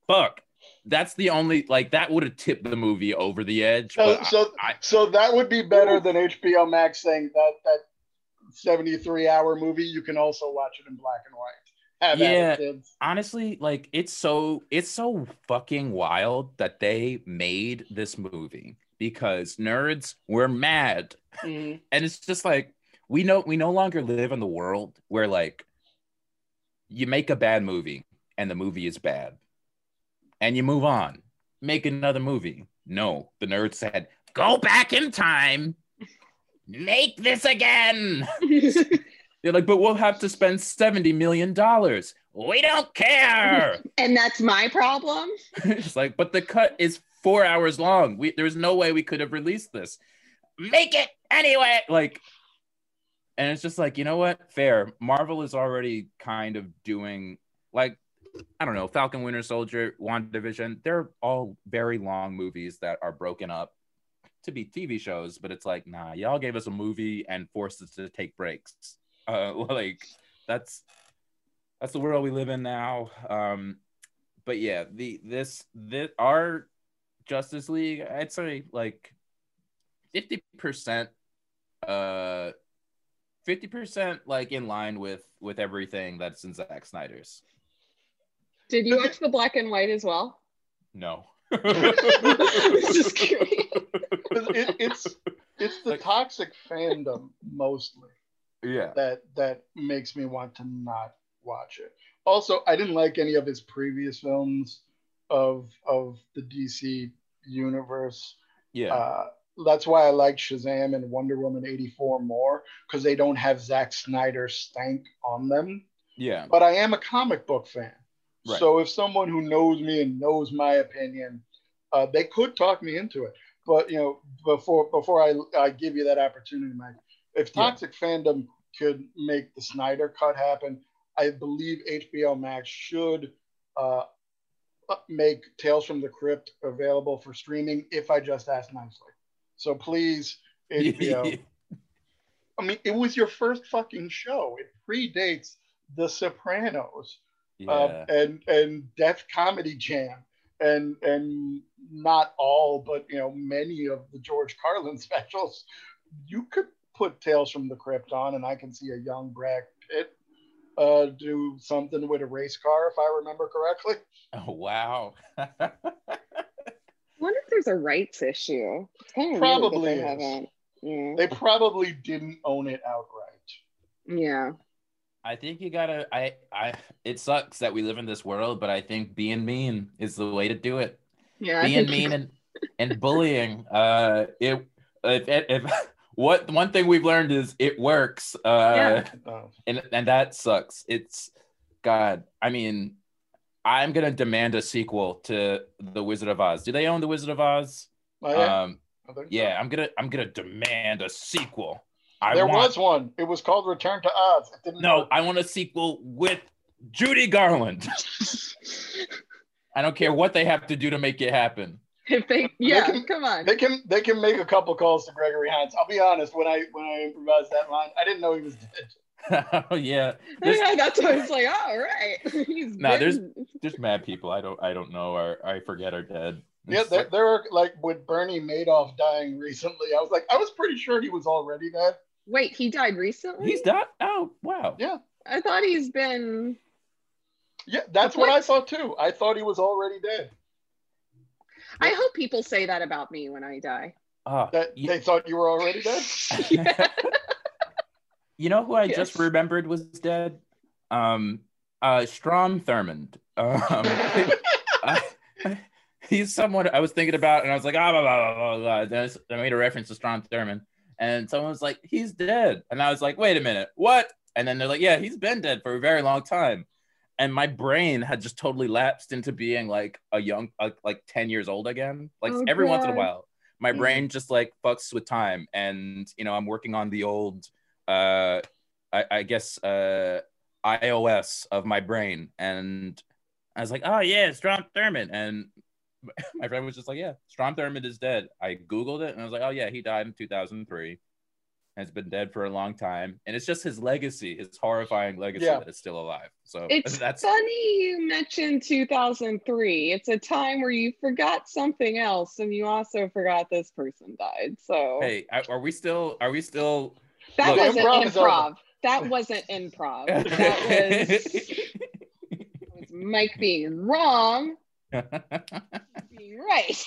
fuck. That's the only like that would have tipped the movie over the edge. So, so, I- so that would be better than HBO Max saying that that 73 hour movie you can also watch it in black and white. Have Yeah. honestly, like it's so it's so fucking wild that they made this movie because nerds were mad. Mhm. and it's just like we know we no longer live in the world where like you make a bad movie and the movie is bad and you move on make another movie no the nerd said go back in time make this again they're like but we'll have to spend 70 million dollars we don't care and that's my problem. it's like, but the cut is four hours long. We there's no way we could have released this. Make it anyway. Like, and it's just like, you know what? Fair. Marvel is already kind of doing like, I don't know, Falcon Winter Soldier, WandaVision. They're all very long movies that are broken up to be TV shows, but it's like, nah, y'all gave us a movie and forced us to take breaks. Uh, like that's that's the world we live in now. Um, but yeah, the this this our Justice League, I'd say like fifty percent, uh, fifty percent like in line with with everything that's in Zack Snyder's. Did you watch the black and white as well? No. Just curious. 'Cause it, it's it's the Like- toxic fandom mostly yeah. that that makes me want to not watch it. Also, I didn't like any of his previous films of of the DC universe. Yeah. Uh, that's why I like Shazam and Wonder Woman 84 more because they don't have Zack Snyder stank on them. yeah. But I am a comic book fan. Right. So if someone who knows me and knows my opinion, uh, they could talk me into it. But you know, before before I, I give you that opportunity, Mike, if Yeah. Toxic Fandom could make the Snyder cut happen, I believe HBO Max should uh, make Tales from the Crypt available for streaming if I just ask nicely. So please, HBO. I mean, it was your first fucking show. It predates The Sopranos yeah. uh, and and Def Comedy Jam and and not all, but you know many of the George Carlin specials. You could put Tales from the Crypt on, and I can see a young Brad Pitt uh, do something with a race car, if I remember correctly. oh wow. I wonder if there's a rights issue. It's kind of Probably weird is. they. Yeah. They probably didn't own it outright. Yeah. I think you gotta. I. I. It sucks that we live in this world, but I think being mean is the way to do it. Yeah. Being mean and and bullying. Uh, it. If, if what one thing we've learned is it works. Uh, Yeah. Uh, and and that sucks. It's God. I mean, I'm gonna demand a sequel to the Wizard of Oz. Do they own the Wizard of Oz? oh, yeah, Um, yeah, so. I'm gonna I'm gonna demand a sequel. I there want, was one. It was called Return to Oz. It didn't no. work. I want a sequel with Judy Garland. I don't care what they have to do to make it happen. If they, yeah, can- come on. They can they can make a couple calls to Gregory Hines. I'll be honest. When I when I improvised that line, I didn't know he was dead. oh yeah, there's, yeah, that's why I was like, oh, all right. He's Nah, there's- been- there's mad people. I don't I don't know or I forget are dead. Yeah, It's there, like- there are like with Bernie Madoff dying recently. I was like, I was pretty sure he was already dead. Wait, he died recently? he's done. Oh wow. Yeah. I thought he's been. Yeah, that's what I What? thought too. I thought he was already dead. I hope people say that about me when I die. Ah, That you- they thought you were already dead. You know who I just remembered was dead? Um, uh, Strom Thurmond. Um, I- he's someone I was thinking about, and I was like, ah, blah, blah, blah, blah, blah. Then I s- I made a reference to Strom Thurmond, and someone was like, he's dead, and I was like, wait a minute, what? And then they're like, yeah, he's been dead for a very long time, and my brain had just totally lapsed into being like a young, like, like ten years old again. Like Oh, every once in a while, my Mhm. brain just like fucks with time, and you know, I'm working on the old uh I, I guess uh iOS of my brain and I was like, oh yeah, Strom Thurmond. And my friend was just like, yeah, Strom Thurmond is dead. I Googled it and I was like, oh yeah, he died in 2003. Has been dead for a long time. And it's just his legacy, his horrifying legacy Yeah. that is still alive. So It's that's funny you mentioned 2003. It's a time where you forgot something else and you also forgot this person died. So hey, are we still are we still that look- wasn't Improv improv. That wasn't improv. That was, was Mike being wrong, being right.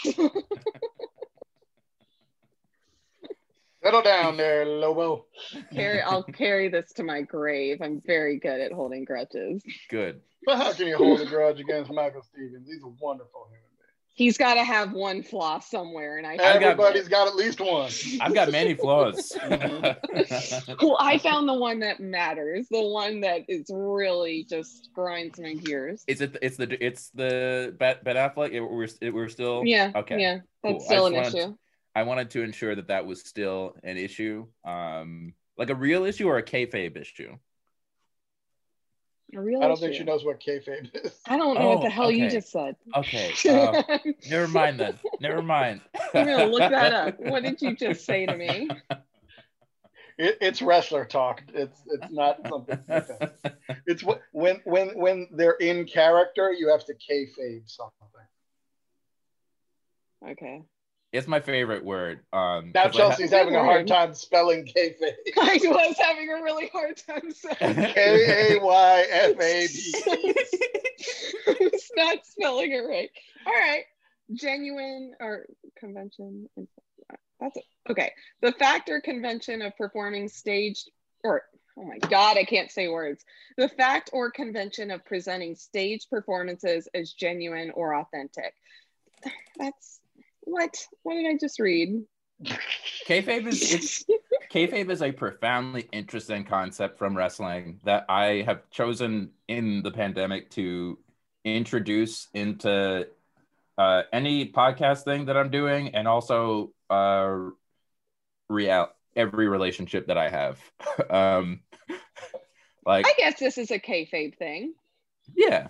Settle down there, Lobo. carry, I'll carry this to my grave. I'm very good at holding grudges. good? But how can you hold a grudge against Michael Stevens? He's a wonderful human being. He's got to have one flaw somewhere, and I I've everybody's got at least one. I've got many flaws. Well, I found the one that matters, the one that is really just grinds my gears. Is it? It's the. It's the Ben Ben Affleck. It- we're it- we're still. Yeah, Okay. yeah, that's Cool. Still an just wanted issue. I wanted to ensure that that was still an issue, um, like a real issue or a kayfabe issue. A real I don't issue. think she knows what kayfabe is. I don't know what the Oh, hell you just said. Okay. Uh, never mind then. Never mind. I'm gonna look that up. What did you just say to me? It, it's wrestler talk. It's it's not something. It's when when when they're in character, you have to kayfabe something. Okay. It's my favorite word. Um, Now 'cause I ha- Chelsea's having a hard time spelling kayfabe. I was having a really hard time saying. K A Y F A B. it's not spelling it right. All right. Genuine or convention. That's it. Okay. The factor convention of performing staged or oh my god, I can't say words. The fact or convention of presenting staged performances as genuine or authentic. That's what? What did I just read? kayfabe is it's kayfabe is a profoundly interesting concept from wrestling that I have chosen in the pandemic to introduce into uh, any podcast thing that I'm doing, and also uh, real every relationship that I have. um, like, I guess this is a kayfabe thing. yeah,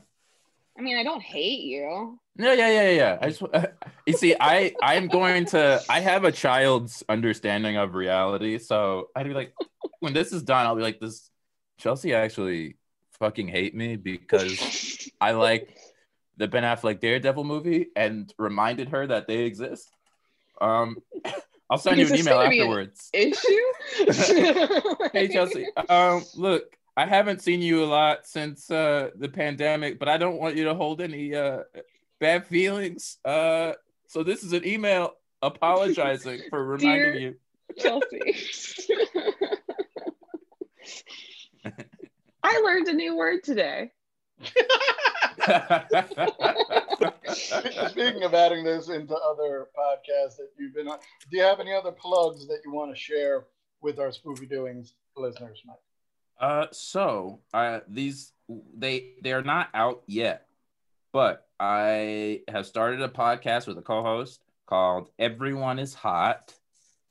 I mean, I don't hate you. No, yeah, yeah, yeah, yeah. I just, you see, I, I'm going to, I have a child's understanding of reality, so I'd be like, when this is done, I'll be like, this Chelsea actually fucking hate me because I like the Ben Affleck Daredevil movie and reminded her that they exist. Um, I'll send you an email gonna an afterwards. Issue? Hey Chelsea, um, look, I haven't seen you a lot since uh, the pandemic, but I don't want you to hold any uh, bad feelings. Uh, so this is an email apologizing for reminding you. Chelsea. I learned a new word today. Speaking of adding this into other podcasts that you've been on, do you have any other plugs that you want to share with our spooky doings listeners, Mike? Uh, so uh, these they they are not out yet, but I have started a podcast with a co-host called Everyone Is Hot.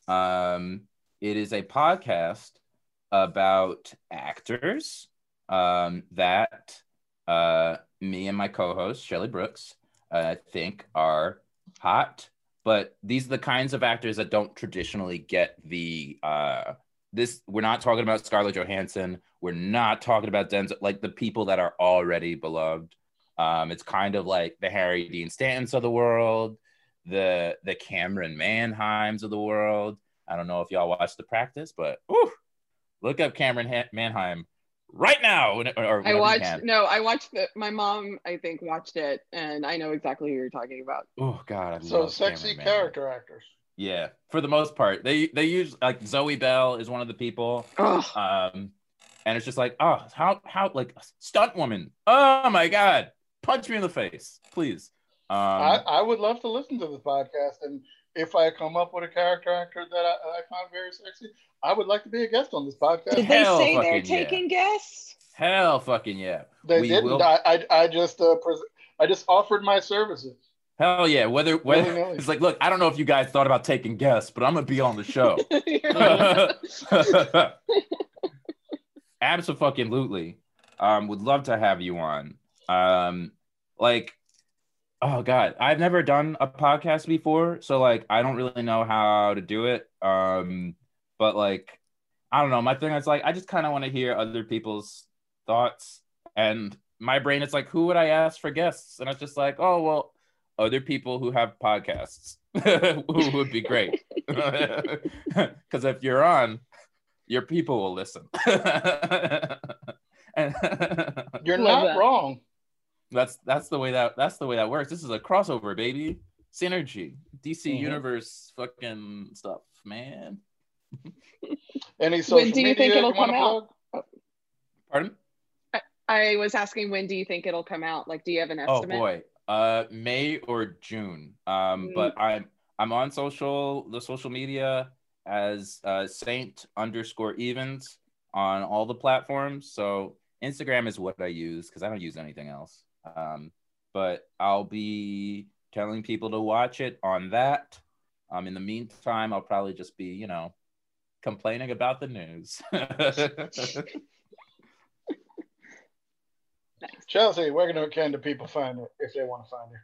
Um, it is a podcast about actors um, that uh, me and my co-host Shelly Brooks uh, think are hot, but these are the kinds of actors that don't traditionally get the uh, this we're not talking about Scarlett Johansson. We're not talking about Denzel, like the people that are already beloved. Um, it's kind of like the Harry Dean Stantons of the world, the the Camryn Manheims of the world. I don't know if y'all watched The Practice, but ooh, look up Camryn ha- Manheim right now. Or, or I watched no, I watched the my mom I think watched it and I know exactly who you're talking about. Oh God, I So love sexy Camryn Manheim. character actors. Yeah, for the most part, they they use like Zoe Bell is one of the people. Oh, um and it's just like oh how how like stunt woman oh my god punch me in the face please um I, I would love to listen to this podcast, and if I come up with a character actor that I, I find very sexy, I would like to be a guest on this podcast. did they hell say they're fucking yeah. taking guests? hell fucking yeah They We didn't. will- I, I, I just uh, pres- I just offered my services. Hell yeah whether whether Willy-nilly. it's like look i don't know if you guys thought about taking guests but i'm gonna be on the show Absolutely. Um, would love to have you on. Um, like, oh god, I've never done a podcast before, so like I don't really know how to do it. Um, but like, I don't know. My thing is like I just kind of want to hear other people's thoughts, and my brain is like, who would I ask for guests? And it's just like, oh well, other people who have podcasts who would be great. Because if you're on, your people will listen. You're not that. wrong. that's that's the way that that's the way that works. This is a crossover, baby. Synergy, DC Mhm. Universe, fucking stuff, man. Any social do you media think it'll you come out? plug? Pardon? I was asking when do you think it'll come out? Like, do you have an estimate? Oh estimate? boy, uh, May or June. Um, Mm. but I'm I'm on social the social media as uh, Saint underscore Evens on all the platforms. So Instagram is what I use because I don't use anything else. Um, but I'll be telling people to watch it on that. Um, in the meantime, I'll probably just be you know complaining about the news. Chelsea, where can, can the people find it if they want to find you?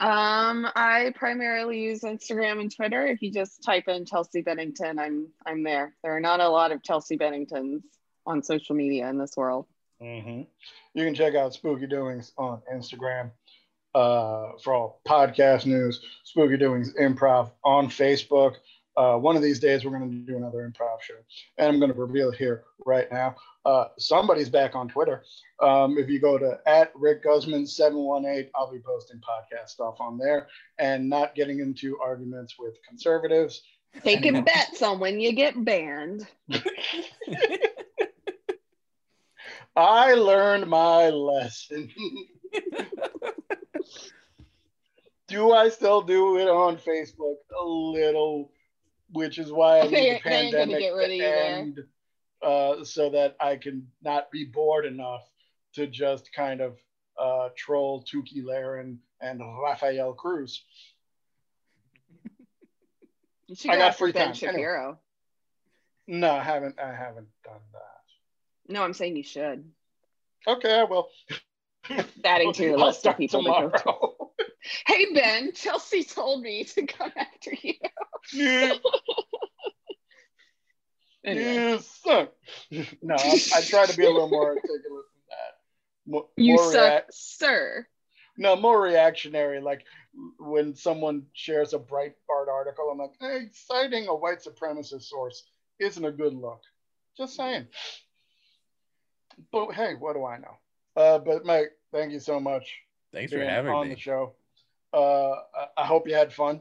Um, I primarily use Instagram and Twitter. If you just type in Chelsea Bennington, I'm I'm there. There are not a lot of Chelsea Benningtons on social media in this world. Mm-hmm. You can check out Spooky Doings on Instagram uh, for all podcast news. Spooky Doings Improv on Facebook. Uh, one of these days, we're going to do another improv show, and I'm going to reveal it here right now. Uh, somebody's back on Twitter. Um, if you go to at Rick Guzman seven one eight, I'll be posting podcast stuff on there, and not getting into arguments with conservatives. Taking bets on when you get banned. I learned my lesson. do I still do it on Facebook? A little, which is why I need the pandemic get rid to you there. Uh, so that I can not be bored enough to just kind of uh, troll Tomi Lahren and Rafael Cruz. You should I got free Ben time. Anyway. Shapiro. No, I haven't. I haven't done that. No, I'm saying you should. Okay, I will. Adding to your list of people to go to. Hey Ben, Chelsea told me to come after you. Yeah. Anyway, You suck. no, I, I try to be a little more articulate than that. Mo- you more suck, reac- sir. no, more reactionary. Like when someone shares a Breitbart article, I'm like, hey, citing a white supremacist source isn't a good look. Just saying. But hey, what do I know? Uh, but Mike, thank you so much Thanks for having on me. On the show. Uh, I, I hope you had fun.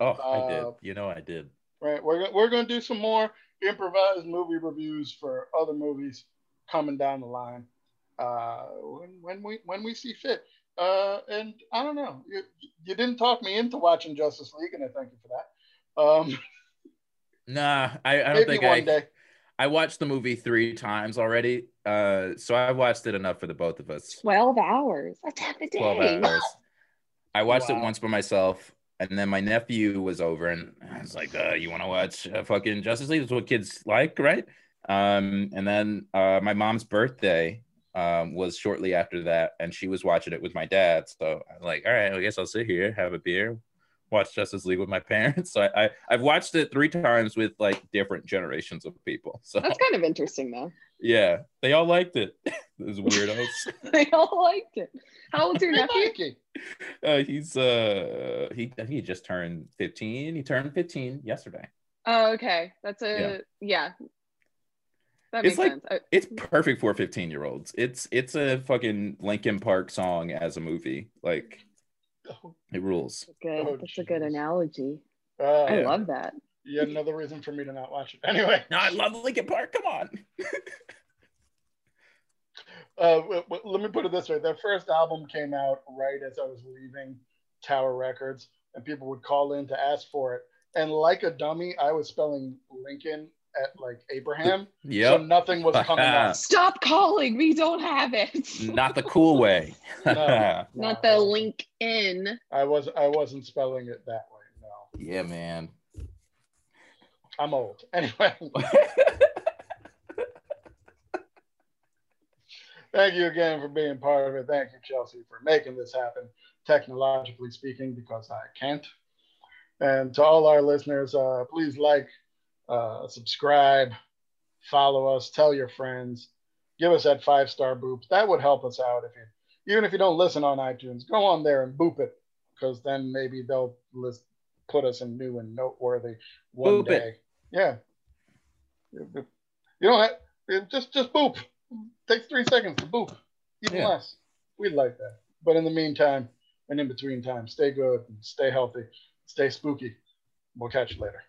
Oh, I did. Uh, You know I did. Right, we're we're going to do some more improvised movie reviews for other movies coming down the line uh, when when we when we see fit. Uh, and I don't know, you, you didn't talk me into watching Justice League, and I thank you for that. Um, Nah, I, I don't maybe think one I. day. I watched the movie three times already. Uh, so I've watched it enough for the both of us. 12 hours. That's half a day. 12 hours. I watched it once by myself, and then my nephew was over, and I was like, uh, "You want to watch uh, fucking Justice League? That's what kids like, right?" Um, and then uh, my mom's birthday um, was shortly after that, and she was watching it with my dad. So I'm like, "All right, I guess I'll sit here, have a beer, watch Justice League with my parents." So I, I I've watched it three times with like different generations of people. So That's kind of interesting, though. yeah, they all liked it. Those weirdos. They all liked it. How old's your Hey, nephew? Mikey. Uh, he's uh he he just turned 15. He turned 15 yesterday. Oh, okay. That's a, yeah. That It's makes like- sense. It's perfect for 15 year olds. It's it's a fucking Linkin Park song as a movie. Like it rules. good. Oh, That's a good analogy. Uh, I Yeah. love that. Yeah, another reason for me to not watch it. Anyway, No, I love Linkin Park. Come on. uh, w- w- let me put it this way: their first album came out right as I was leaving Tower Records, and people would call in to ask for it. And like a dummy, I was spelling Lincoln at like Abraham, so nothing was coming up. Stop calling. We don't have it. Not the cool way. No. Not the link in. I was I wasn't spelling it that way. No, yeah, man. I'm old. Anyway, thank you again for being part of it. Thank you, Chelsea, for making this happen, technologically speaking, because I can't. And to all our listeners, uh, please like, uh, subscribe, follow us, tell your friends, give us that five star boop. That would help us out if you, even if you don't listen on iTunes, go on there and boop it, because then maybe they'll list, put us in new and noteworthy one Boop it. day. Yeah. You don't have, just just boop. Takes three seconds to boop. Even Yeah. less. We'd like that. But in the meantime, and in between time, stay good stay healthy, stay spooky. We'll catch you later.